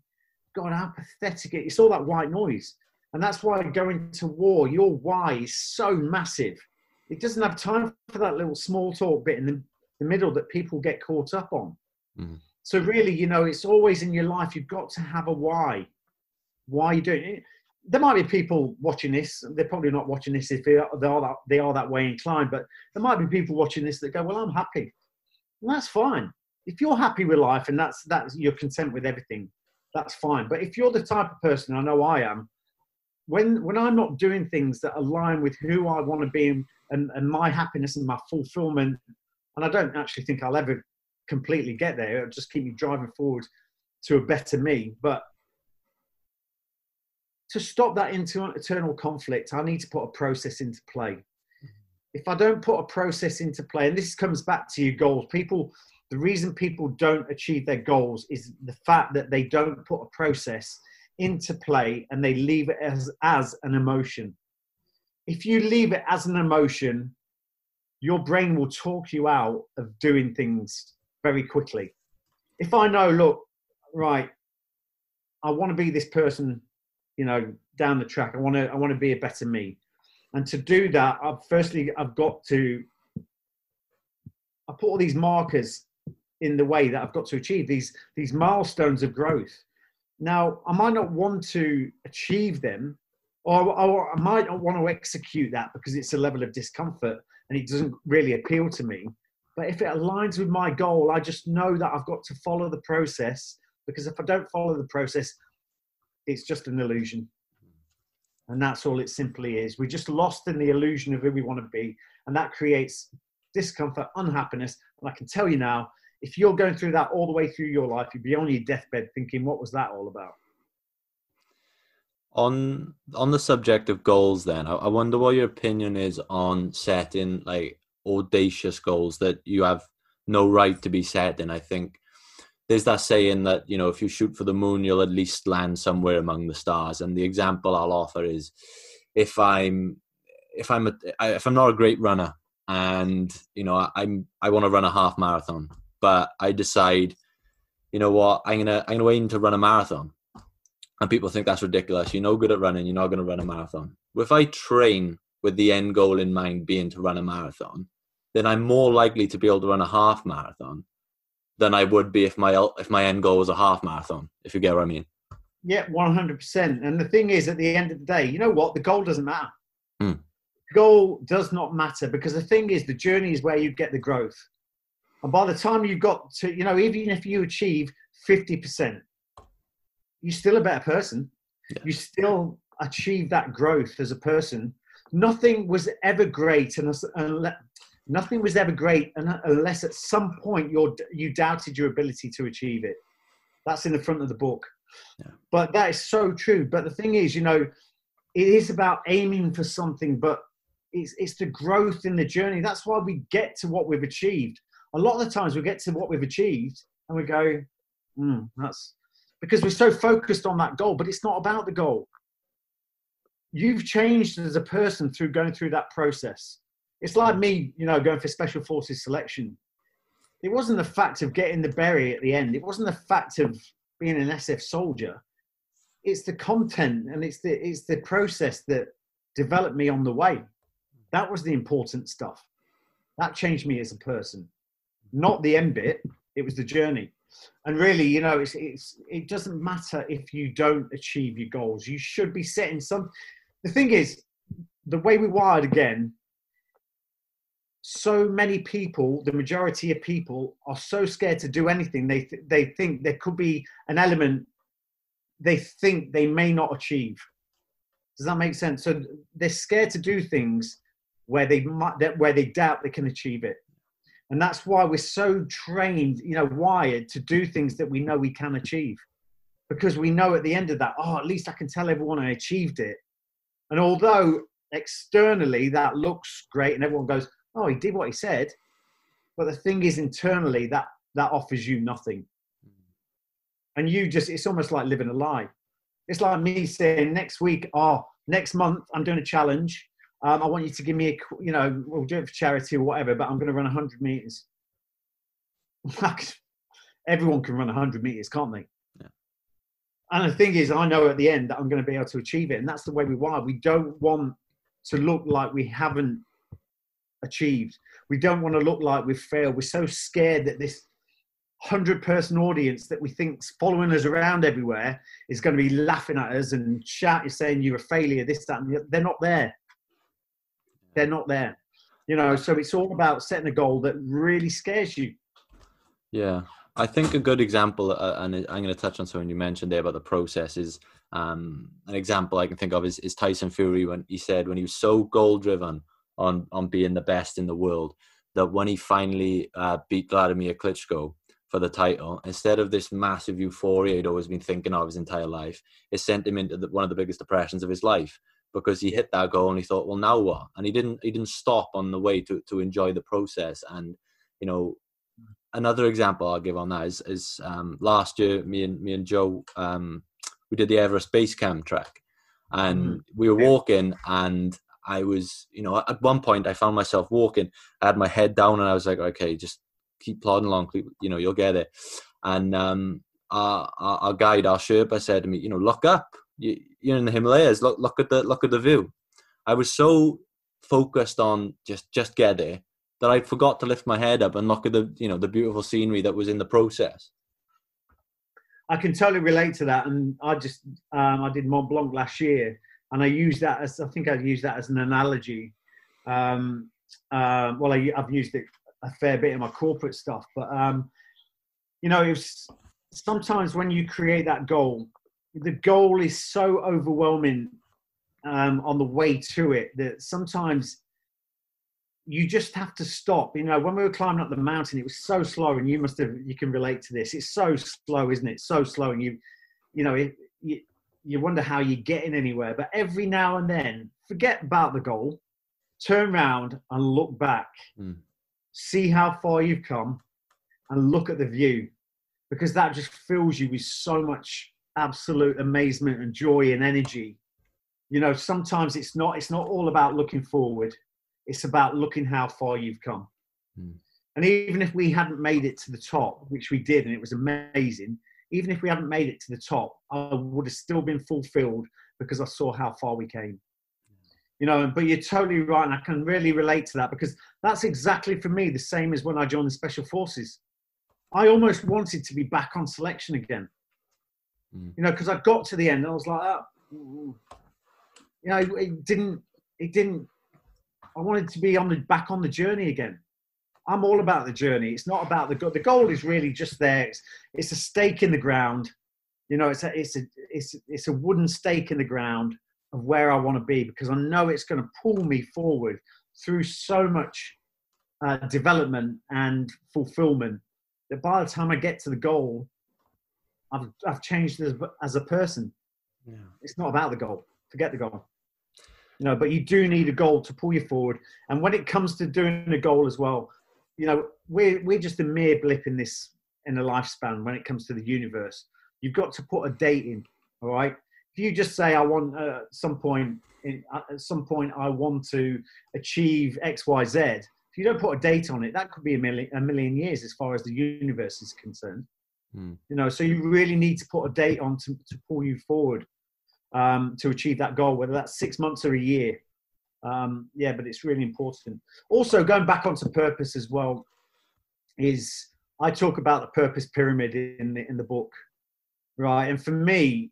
B: god how pathetic it is it's all that white noise and that's why going to war your why is so massive it doesn't have time for that little small talk bit in the, the middle that people get caught up on
A: Mm.
B: so really you know it's always in your life you've got to have a why why you doing it there might be people watching this. They're probably not watching this if they are, they are that they are that way inclined. But there might be people watching this that go, "Well, I'm happy," and that's fine. If you're happy with life and that's that's you're content with everything, that's fine. But if you're the type of person, I know I am, when when I'm not doing things that align with who I want to be and, and, and my happiness and my fulfillment, and I don't actually think I'll ever completely get there. It'll just keep me driving forward to a better me. But to stop that internal conflict, I need to put a process into play. Mm-hmm. If I don't put a process into play, and this comes back to your goals, people, the reason people don't achieve their goals is the fact that they don't put a process into play and they leave it as, as an emotion. If you leave it as an emotion, your brain will talk you out of doing things very quickly. If I know, look, right, I want to be this person you know down the track i want to i want to be a better me and to do that i've firstly i've got to i put all these markers in the way that i've got to achieve these these milestones of growth now i might not want to achieve them or, or i might not want to execute that because it's a level of discomfort and it doesn't really appeal to me but if it aligns with my goal i just know that i've got to follow the process because if i don't follow the process it's just an illusion. And that's all it simply is. We're just lost in the illusion of who we want to be. And that creates discomfort, unhappiness. And I can tell you now, if you're going through that all the way through your life, you'd be on your deathbed thinking, what was that all about?
A: On on the subject of goals, then I, wonder what your opinion is on setting like audacious goals that you have no right to be setting. I think there's that saying that you know if you shoot for the moon you'll at least land somewhere among the stars and the example i'll offer is if I'm if I'm a, if I'm not a great runner and you know I'm I want to run a half marathon, but I decide, you know what, I'm gonna I'm gonna aim to run a marathon, and people think that's ridiculous. You're no good at running. You're not gonna run a marathon. If I train with the end goal in mind being to run a marathon, then I'm more likely to be able to run a half marathon than I would be if my if my end goal was a half marathon. If you get what I mean.
B: Yeah, one hundred percent. And the thing is, at the end of the day, you know what? The goal doesn't matter.
A: Mm.
B: The goal does not matter because the thing is, the journey is where you get the growth. And by the time you got to, you know, even if you achieve fifty percent, you're still a better person.
A: Yeah.
B: You still achieve that growth as a person. Nothing was ever great, and unless, nothing was ever great unless at some point you you doubted your ability to achieve it. That's in the front of the book.
A: Yeah.
B: But that is so true. But the thing is, you know, it is about aiming for something, but it's it's the growth in the journey. That's why we get to what we've achieved. A lot of the times we get to what we've achieved and we go, mm, that's because we're so focused on that goal, but it's not about the goal. You've changed as a person through going through that process. It's like me, you know, going for special forces selection. It wasn't the fact of getting the berry at the end. It wasn't the fact of being an SF soldier. It's the content and it's the it's the process that developed me on the way. That was the important stuff. That changed me as a person. Not the end bit. It was the journey. And really, you know, it's it's it doesn't matter if you don't achieve your goals. You should be setting some. The thing is, the way we wired again so many people, the majority of people, are so scared to do anything. They th- they think there could be an element they think they may not achieve. Does that make sense? So they're scared to do things where they might where they doubt they can achieve it, and that's why we're so trained, you know, wired to do things that we know we can achieve, because we know at the end of that, oh, at least I can tell everyone I achieved it. And although externally that looks great and everyone goes, oh, he did what he said. But the thing is, internally, that that offers you nothing. Mm. And you just, it's almost like living a lie. It's like me saying next week, oh, next month, I'm doing a challenge. Um, I want you to give me a, you know, we'll do it for charity or whatever, but I'm going to run 100 meters. *laughs* Everyone can run 100 meters, can't they?
A: Yeah.
B: And the thing is, I know at the end that I'm going to be able to achieve it. And that's the way we are. We don't want to look like we haven't achieved. We don't want to look like we've failed. We're so scared that this hundred person audience that we think's following us around everywhere is going to be laughing at us and shouting, saying you're a failure, this, that, and the They're not there. They're not there. You know, so it's all about setting a goal that really scares you.
A: Yeah. I think a good example, uh, and I'm going to touch on something you mentioned there about the process, is um, an example I can think of is, is Tyson Fury when he said when he was so goal driven on on being the best in the world. That when he finally uh, beat Vladimir Klitschko for the title, instead of this massive euphoria he'd always been thinking of his entire life, it sent him into the, one of the biggest depressions of his life because he hit that goal and he thought, well, now what? And he didn't he didn't stop on the way to to enjoy the process. And you know, another example I'll give on that is is um, last year me and me and Joe um, we did the Everest Base Camp trek, and mm. we were walking and I was, you know, at one point I found myself walking. I had my head down and I was like, okay, just keep plodding along. You know, you'll get it. And um, our, our, our guide, our Sherpa, said to me, you know, look up. You, you're in the Himalayas. Look, look at the look at the view. I was so focused on just just get there that I forgot to lift my head up and look at the you know the beautiful scenery that was in the process.
B: I can totally relate to that, and I just um, I did Mont Blanc last year, and I use that as I think I've used that as an analogy. Um, uh, well, I, have used it a fair bit in my corporate stuff, but um, you know, it's sometimes when you create that goal, the goal is so overwhelming um, on the way to it that sometimes you just have to stop. You know, when we were climbing up the mountain, it was so slow, and you must have you can relate to this. It's so slow, isn't it? So slow, and you, you know, it, you, you wonder how you're getting anywhere. But every now and then, forget about the goal, turn around and look back,
A: mm.
B: see how far you've come, and look at the view, because that just fills you with so much absolute amazement and joy and energy. you know, sometimes it's not. It's not all about looking forward. It's about looking how far you've come.
A: Mm.
B: And even if we hadn't made it to the top, which we did, and it was amazing, even if we hadn't made it to the top, I would have still been fulfilled because I saw how far we came. You know, but you're totally right, and I can really relate to that because that's exactly for me the same as when I joined the Special Forces. I almost wanted to be back on selection again.
A: Mm.
B: You know, because I got to the end and I was like, oh, mm. you know, it didn't, it didn't. I wanted to be on the back on the journey again. I'm all about the journey. It's not about the goal. The goal is really just there. It's, it's a stake in the ground. You know, it's a, it's a, it's, it's a wooden stake in the ground of where I want to be because I know it's going to pull me forward through so much uh, development and fulfillment that by the time I get to the goal, I've, I've changed as, as a person.
A: Yeah.
B: It's not about the goal. Forget the goal. You know, but you do need a goal to pull you forward. And when it comes to doing a goal as well, you know, we're we're just a mere blip in this in the lifespan when it comes to the universe. You've got to put a date in. All right. If you just say I want uh, some point in, uh, at some point I want to achieve X Y Z. If you don't put a date on it, that could be a million a million years as far as the universe is concerned.
A: Mm.
B: You know, so you really need to put a date on to, to pull you forward um, to achieve that goal, whether that's six months or a year. Um, yeah, but it's really important. Also, going back onto purpose as well, is I talk about the purpose pyramid in the in the book, right? And for me,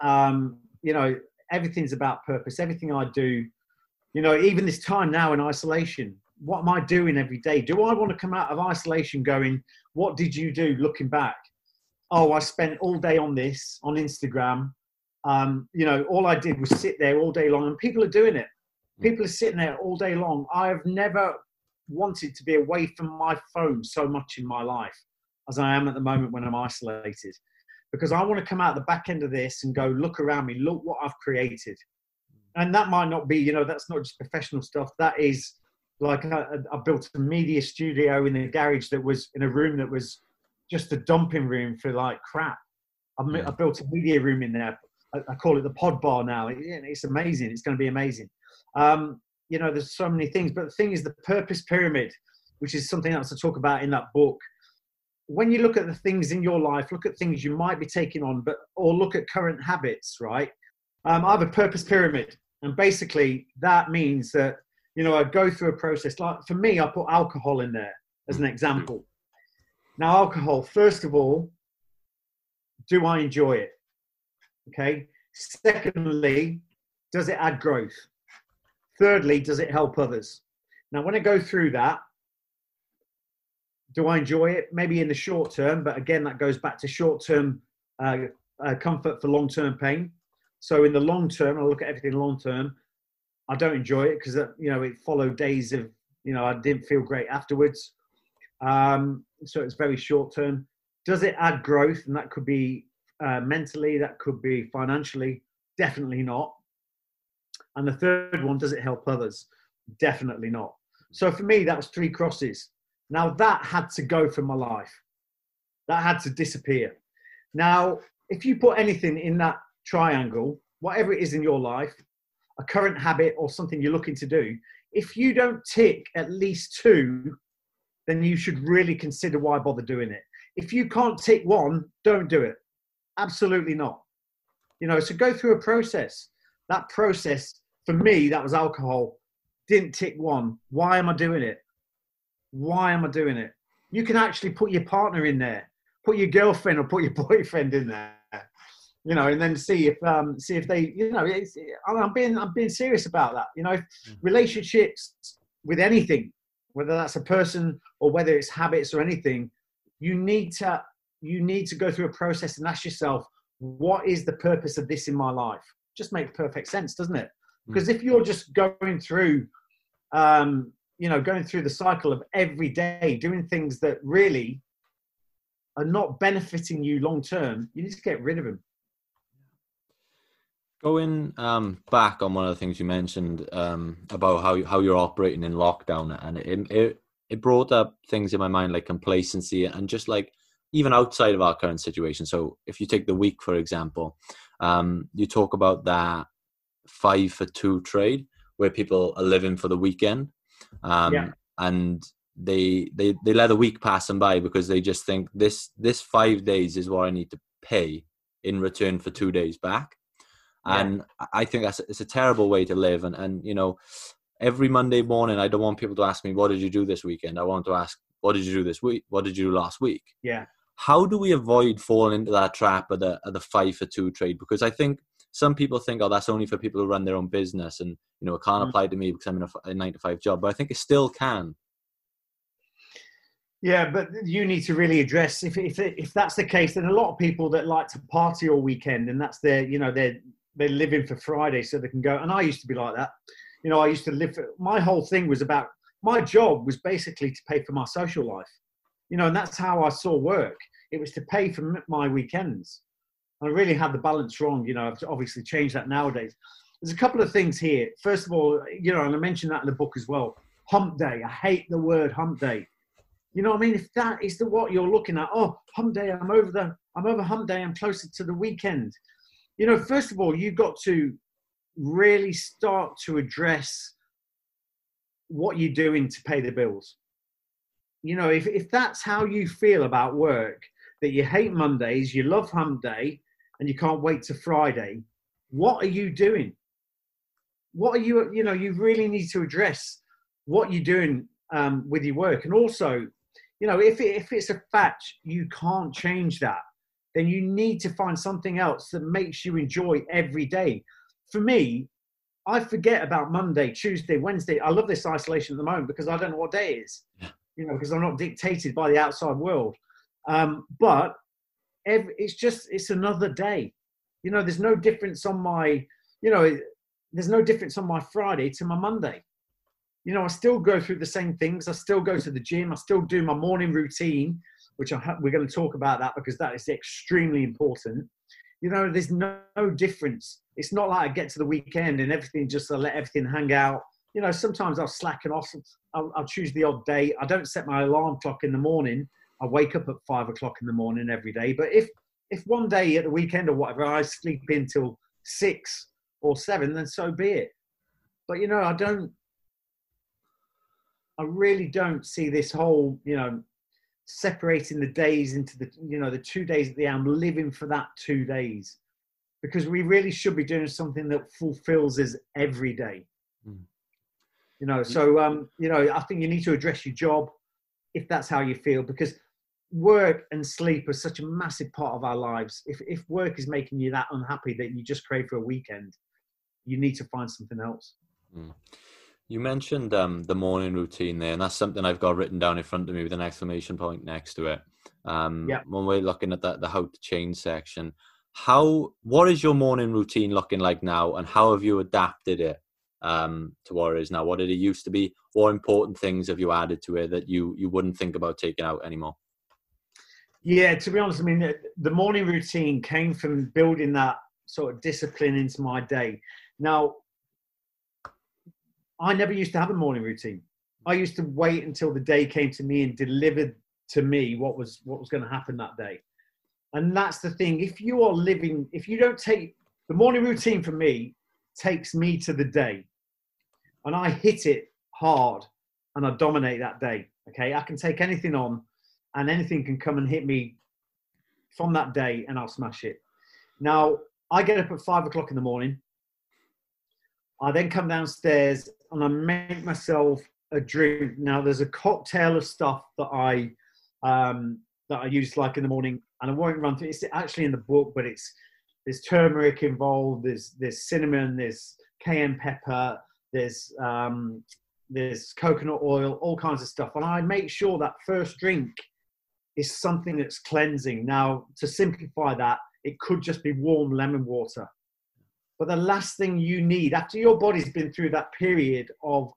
B: um, you know, everything's about purpose. Everything I do, you know, even this time now in isolation, what am I doing every day? Do I want to come out of isolation going, what did you do looking back? Oh, I spent all day on this on Instagram. Um, you know, all I did was sit there all day long, and people are doing it. People are sitting there all day long. I have never wanted to be away from my phone so much in my life as I am at the moment when I'm isolated. Because I want to come out the back end of this and go, look around me, look what I've created. And that might not be, you know, that's not just professional stuff. That is like I, I built a media studio in the garage that was in a room that was just a dumping room for like crap. I, I built a media room in there. I, I call it the pod bar now. It, it's amazing. It's going to be amazing. Um, you know, there's so many things, but the thing is the purpose pyramid, which is something else to talk about in that book. When you look at the things in your life, look at things you might be taking on, but or look at current habits, right? Um, I have a purpose pyramid, and basically that means that you know I go through a process. Like for me, I put alcohol in there as an example. Now, alcohol, first of all, do I enjoy it? Okay. Secondly, does it add growth? Thirdly, does it help others? Now, when I go through that, do I enjoy it? Maybe in the short term, but again, that goes back to short term uh, uh, comfort for long term pain. So, in the long term, I look at everything long term. I don't enjoy it because you know it followed days of you know I didn't feel great afterwards. Um, so it's very short term. Does it add growth? And that could be uh, mentally, that could be financially. Definitely not. And the third one, does it help others? Definitely not. So for me, that was three crosses. Now that had to go from my life. That had to disappear. Now, if you put anything in that triangle, whatever it is in your life, a current habit or something you're looking to do, if you don't tick at least two, then you should really consider why bother doing it. If you can't tick one, don't do it. Absolutely not. You know, so go through a process. That process, for me, that was alcohol. Didn't tick one. Why am I doing it? Why am I doing it? You can actually put your partner in there, put your girlfriend or put your *laughs* boyfriend in there, you know, and then see if um, see if they, you know, it's, I'm being I'm being serious about that. You know, relationships with anything, whether that's a person or whether it's habits or anything, you need to you need to go through a process and ask yourself, what is the purpose of this in my life? Just makes perfect sense, doesn't it? Because if you're just going through, um, you know, going through the cycle of every day doing things that really are not benefiting you long term, you need to get rid of them.
A: Going um, back on one of the things you mentioned um, about how how you're operating in lockdown, and it, it it brought up things in my mind like complacency and just like even outside of our current situation. So if you take the week for example, um, you talk about that five for two trade where people are living for the weekend. Um,
B: Yeah.
A: and they, they, they let a week pass them by because they just think this, this five days is what I need to pay in return for two days back.
B: Yeah.
A: And I- I think that's, it's a terrible way to live. And, and, you know, every Monday morning, I don't want people to ask me, what did you do this weekend? I want to ask, what did you do this week? What did you do last week?
B: Yeah.
A: how do we avoid falling into that trap of the of the five for two trade? Because I think some people think, oh, that's only for people who run their own business, and you know, it can't
B: Mm.
A: apply to me because I'm in a nine to five job. But I think it still can.
B: Yeah, but you need to really address if if if that's the case, then a lot of people that like to party all weekend and that's their you know they're they're living for Friday so they can go. And I used to be like that. You know, I used to live. For, my whole thing was about my job was basically to pay for my social life. You know, and that's how I saw work. It was to pay for my weekends. I really had the balance wrong. You know, I've obviously changed that nowadays. There's a couple of things here. First of all, you know, and I mentioned that in the book as well. Hump day. I hate the word hump day. You know what I mean? If that is the what you're looking at, oh, hump day, I'm over the, I'm over hump day, I'm closer to the weekend. You know, first of all, you've got to really start to address what you're doing to pay the bills. You know, if, if that's how you feel about work, that you hate Mondays, you love hump day, and you can't wait to Friday, what are you doing? What are you, you know, you really need to address what you're doing um, with your work. And also, you know, if, it, if it's a fact you can't change that, then you need to find something else that makes you enjoy every day. For me, I forget about Monday, Tuesday, Wednesday. I love this isolation at the moment because I don't know what day it is, you know, because I'm not dictated by the outside world. Um, but every, it's just, it's another day. You know, there's no difference on my, you know, there's no difference on my Friday to my Monday you know, I still go through the same things. I still go to the gym. I still do my morning routine, which I ha- we're going to talk about that because that is extremely important. You know, there's no, no difference. It's not like I get to the weekend and everything just I let everything hang out. You know, sometimes I'll slacken off. I'll, I'll choose the odd day. I don't set my alarm clock in the morning. I wake up at five o'clock in the morning every day. But if if one day at the weekend or whatever I sleep in till six or seven, then so be it. But you know, I don't I really don't see this whole, you know, separating the days into the, you know, the two days at the end, living for that two days, because we really should be doing something that fulfills us every day.
A: Mm.
B: You know, so um, you know, I think you need to address your job if that's how you feel, because work and sleep are such a massive part of our lives. If if work is making you that unhappy that you just crave for a weekend, you need to find something else.
A: Mm. You mentioned um, the morning routine there, and that's something I've got written down in front of me with an exclamation point next to it. Um,
B: Yeah.
A: When we're looking at that, the how to change section, how what is your morning routine looking like now, and how have you adapted it um, to what it is now? What did it used to be? What important things have you added to it that you you wouldn't think about taking out anymore?
B: Yeah, to be honest, I mean, the, the morning routine came from building that sort of discipline into my day. Now, I never used to have a morning routine. I used to wait until the day came to me and delivered to me what was what was going to happen that day. And that's the thing. If you are living, if you don't take the morning routine for me, takes me to the day, and I hit it hard, and I dominate that day. Okay, I can take anything on, and anything can come and hit me from that day, and I'll smash it. Now I get up at five o'clock in the morning. I then come downstairs and I make myself a drink. Now there's a cocktail of stuff that I um, that I use like in the morning, and I won't run through. It's actually in the book, but it's there's turmeric involved. There's there's cinnamon. There's cayenne pepper. There's um, there's coconut oil. All kinds of stuff, and I make sure that first drink is something that's cleansing. Now to simplify that, it could just be warm lemon water. But the last thing you need after your body's been through that period of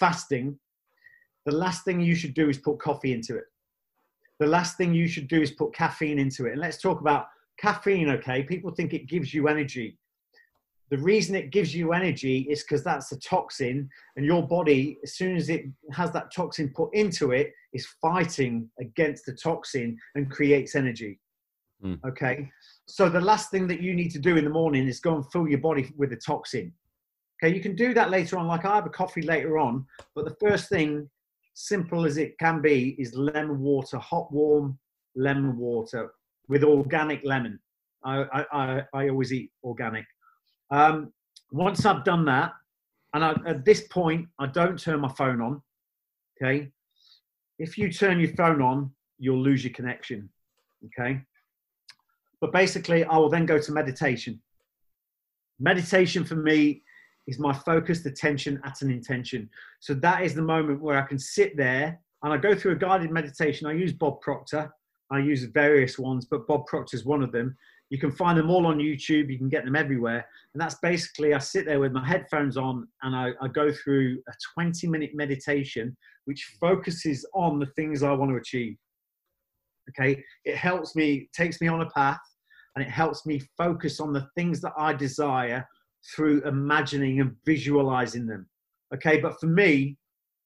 B: fasting, the last thing you should do is put coffee into it. The last thing you should do is put caffeine into it. And let's talk about caffeine, okay? People think it gives you energy. The reason it gives you energy is because that's a toxin, and your body, as soon as it has that toxin put into it, is fighting against the toxin and creates energy.
A: Mm.
B: Okay. So the last thing that you need to do in the morning is go and fill your body with a toxin. Okay, you can do that later on. Like I have a coffee later on, but the first thing, simple as it can be, is lemon water, hot, warm lemon water with organic lemon. I, I, I, always eat organic. Um, once I've done that, and I, at this point, I don't turn my phone on. Okay. If you turn your phone on, you'll lose your connection. Okay. But basically, I will then go to meditation. Meditation for me is my focused attention at an intention. So that is the moment where I can sit there and I go through a guided meditation. I use Bob Proctor. I use various ones, but Bob Proctor is one of them. You can find them all on YouTube. You can get them everywhere. And that's basically, I sit there with my headphones on and I, I go through a 20 minute meditation, which focuses on the things I want to achieve. Okay. It helps me, takes me on a path and it helps me focus on the things that I desire through imagining and visualizing them. Okay. But for me,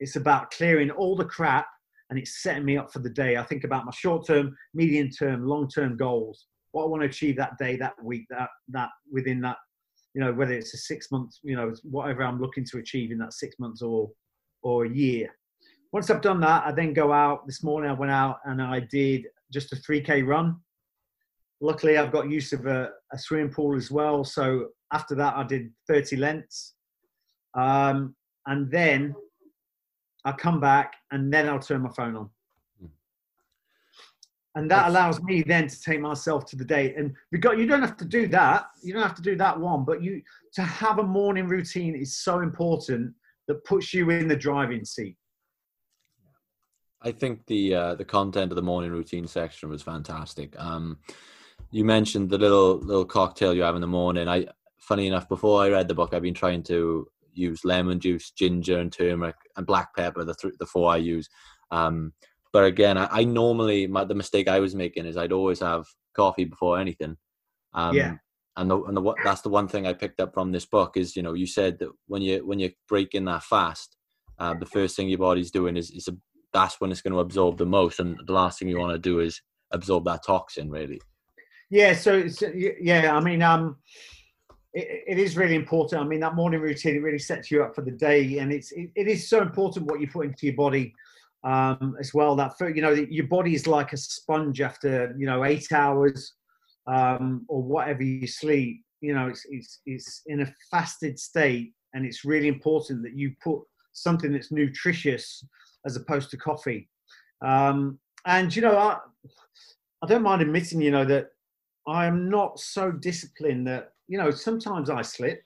B: it's about clearing all the crap and it's setting me up for the day. I think about my short term, medium term, long term goals what I want to achieve that day, that week, that that within that, you know, whether it's a six months, you know, whatever I'm looking to achieve in that six months or or a year. Once I've done that, I then go out. This morning I went out and I did just a 3k run. Luckily, I've got use of a, a swimming pool as well. So after that, I did 30 lengths. Um, and then I come back and then I'll turn my phone on. And that allows me then to take myself to the date. And we got you don't have to do that. You don't have to do that one but you to have a morning routine is so important that puts you in the driving seat.
A: I think the uh, the content of the morning routine section was fantastic. Um you mentioned the little little cocktail you have in the morning i funny enough before i read the book i've been trying to use lemon juice ginger and turmeric and black pepper the, th- the four i use um but again, I, I normally my, the mistake I was making is I'd always have coffee before anything. Um,
B: yeah.
A: And the, and the, that's the one thing I picked up from this book is you know you said that when you when you're breaking that fast, uh, the first thing your body's doing is is a, that's when it's going to absorb the most, and the last thing you want to do is absorb that toxin really.
B: Yeah. So yeah, I mean, um, it, it is really important. I mean, that morning routine it really sets you up for the day, and it's it, it is so important what you put into your body um, as well. That food, you know, your body is like a sponge after you know eight hours um, or whatever you sleep. You know, it's, it's it's in a fasted state, and it's really important that you put something that's nutritious as opposed to coffee. Um, and you know, I I don't mind admitting, you know, that I am not so disciplined that you know sometimes I slip.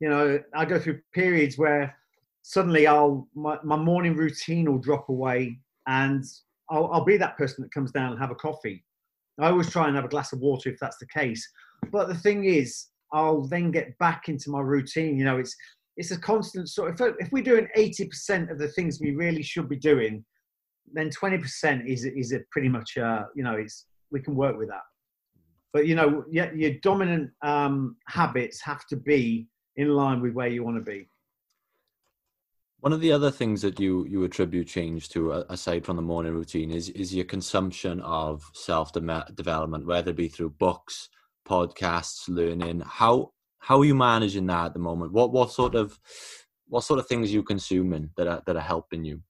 B: You know, I go through periods where suddenly I'll my, my morning routine will drop away and I'll, I'll be that person that comes down and have a coffee. I always try and have a glass of water if that's the case. But the thing is, I'll then get back into my routine. You know, it's it's a constant sort. Of, if we're doing eighty percent of the things we really should be doing, then twenty percent is is a pretty much uh, you know it's we can work with that. But you know, yeah, your dominant um, habits have to be in line with where you want to be.
A: One of the other things that you you attribute change to, aside from the morning routine, is is your consumption of self development, whether it be through books, podcasts, learning. How how are you managing that at the moment? What what sort of what sort of things are you consuming that are that are helping you?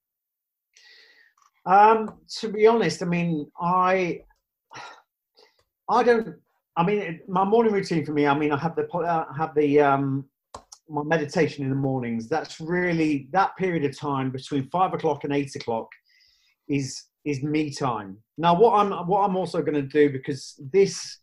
B: Um, to be honest, I mean, I I don't. I mean, my morning routine for me. I mean, I have the I have the um, my meditation in the mornings. That's really that period of time between five o'clock and eight o'clock is is me time. Now, what I'm what I'm also going to do because this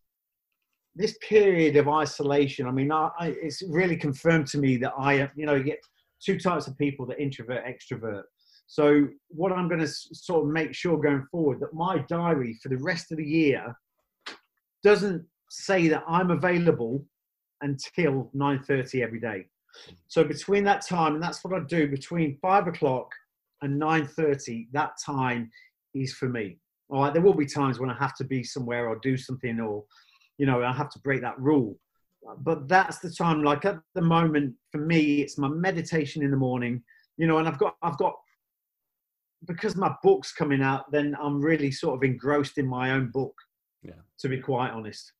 B: this period of isolation. I mean, I, I, it's really confirmed to me that I, you know, you get two types of people: the introvert, extrovert. So, what I'm going to sort of make sure going forward that my diary for the rest of the year doesn't say that I'm available until 9.30 every day. So between that time, and that's what I do between five o'clock and 9.30, that time is for me. All right, there will be times when I have to be somewhere or do something or, you know, I have to break that rule. But that's the time, like at the moment, for me, it's my meditation in the morning, you know, and I've got, I've got, because my book's coming out, then I'm really sort of engrossed in my own book,
A: yeah.
B: to be quite honest.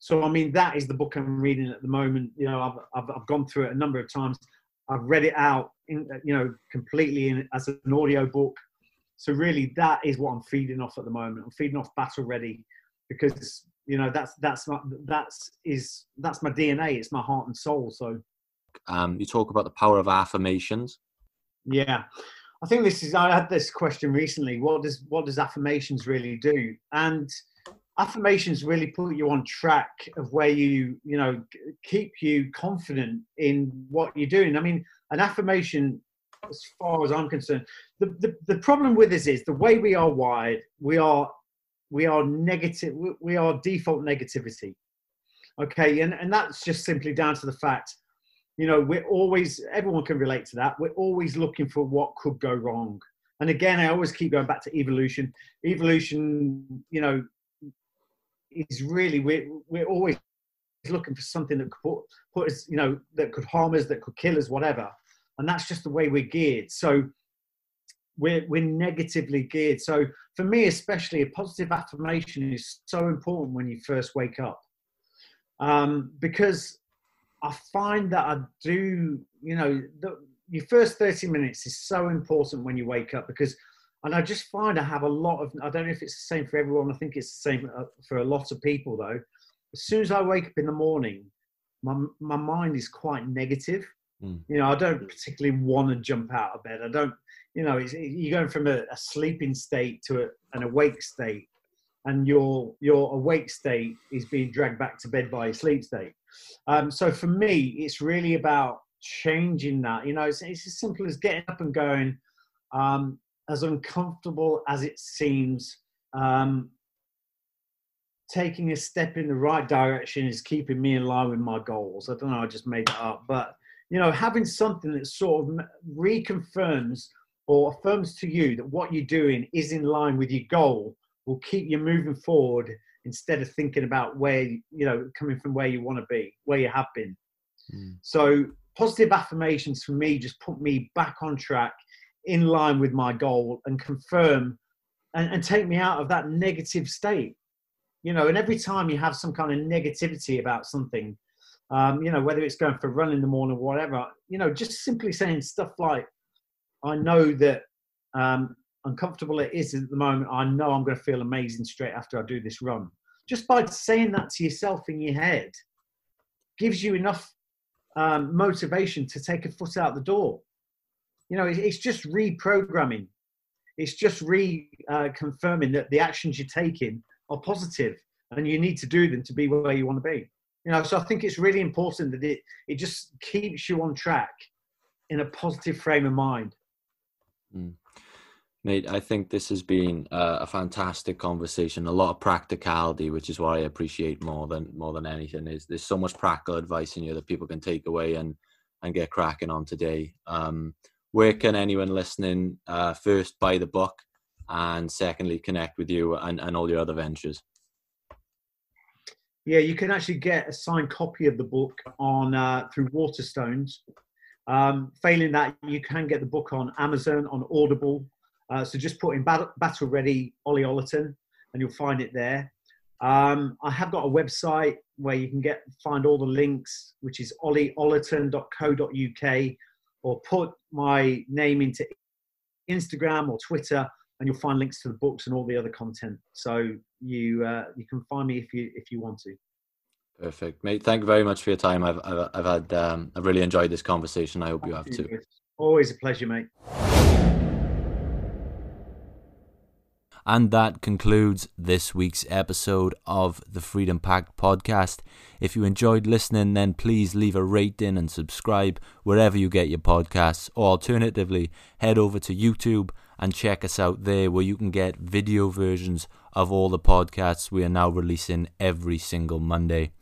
B: So, I mean, that is the book I'm reading at the moment. You know, I've, I've, I've gone through it a number of times. I've read it out, in, you know, completely in, as an audio book. So really, that is what I'm feeding off at the moment. I'm feeding off Battle Ready because you know that's that's my that's is that's my DNA. It's my heart and soul. So
A: Um, you talk about the power of affirmations.
B: yeah, I think this is. I had this question recently. What does what does affirmations really do? And affirmations really put you on track of where you you know keep you confident in what you're doing. I mean, an affirmation, as far as I'm concerned, the the, the problem with this is the way we are wired. We are we are negative. we- are default negativity. Okay, and and that's just simply down to the fact you know we're always everyone can relate to that we're always looking for what could go wrong and again i always keep going back to evolution evolution you know is really we're, we're always looking for something that could put, put us you know that could harm us that could kill us whatever. And that's just the way we're geared. So we're, we're negatively geared. So for me especially a positive affirmation is so important when you first wake up. Um, because I find that I do, you know, the, your first 30 minutes is so important when you wake up because, and I just find I have a lot of, I don't know if it's the same for everyone, I think it's the same uh, for a lot of people though. As soon as I wake up in the morning, my, my mind is quite negative.
A: Mm.
B: You know, I don't particularly want to jump out of bed. I don't, you know, it's, you're going from a, a sleeping state to a, an awake state and your your awake state is being dragged back to bed by your sleep state. Um, so for me, it's really about changing that. You know, it's, it's as simple as getting up and going. Um, as uncomfortable as it seems, um, taking a step in the right direction is keeping me in line with my goals. I don't know, I just made that up, but you know, having something that sort of reconfirms or affirms to you that what you're doing is in line with your goal will keep you moving forward instead of thinking about where you know coming from where you want to be where you have been
A: Mm.
B: so positive affirmations for me just put me back on track in line with my goal and confirm and, and take me out of that negative state you know and every time you have some kind of negativity about something um, you know whether it's going for a run in the morning or whatever you know just simply saying stuff like i know that um, uncomfortable it is at the moment, I know I'm going to feel amazing straight after I do this run. Just by saying that to yourself in your head gives you enough um, motivation to take a foot out the door. You know, it, it's just reprogramming. It's just reconfirming uh, that the actions you're taking are positive and you need to do them to be where you want to be. You know, so I think it's really important that it, it just keeps you on track in a positive frame of mind.
A: Mm. Mate, I think this has been uh, a fantastic conversation. A lot of practicality, which is what I appreciate more than more than anything. Is there's so much practical advice in here that people can take away and and get cracking on today. Um, where can anyone listening uh, first buy the book, and secondly connect with you and, and all your other ventures?
B: Yeah, you can actually get a signed copy of the book on uh, through Waterstones. Um, failing that, you can get the book on Amazon, on Audible. Uh, so just put in Battle, Battle Ready Ollie Ollerton, and you'll find it there. Um, I have got a website where you can get find all the links, which is ollieollerton.co.uk, or put my name into Instagram or Twitter, and you'll find links to the books and all the other content. So you uh, you can find me if you if you want to.
A: Perfect, mate. Thank you very much for your time. I've I've, I've had um, I've really enjoyed this conversation. I hope you have too.
B: Always a pleasure, mate.
A: And that concludes this week's episode of the Freedom Pact podcast. If you enjoyed listening, then please leave a rating and subscribe wherever you get your podcasts, or alternatively, head over to YouTube and check us out there where you can get video versions of all the podcasts we are now releasing every single Monday.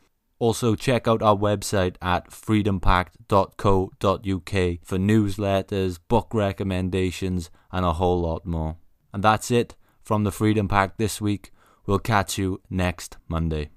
A: Also, check out our website at freedompact.co.uk for newsletters, book recommendations, and a whole lot more. And that's it from the Freedom Pact this week. We'll catch you next Monday.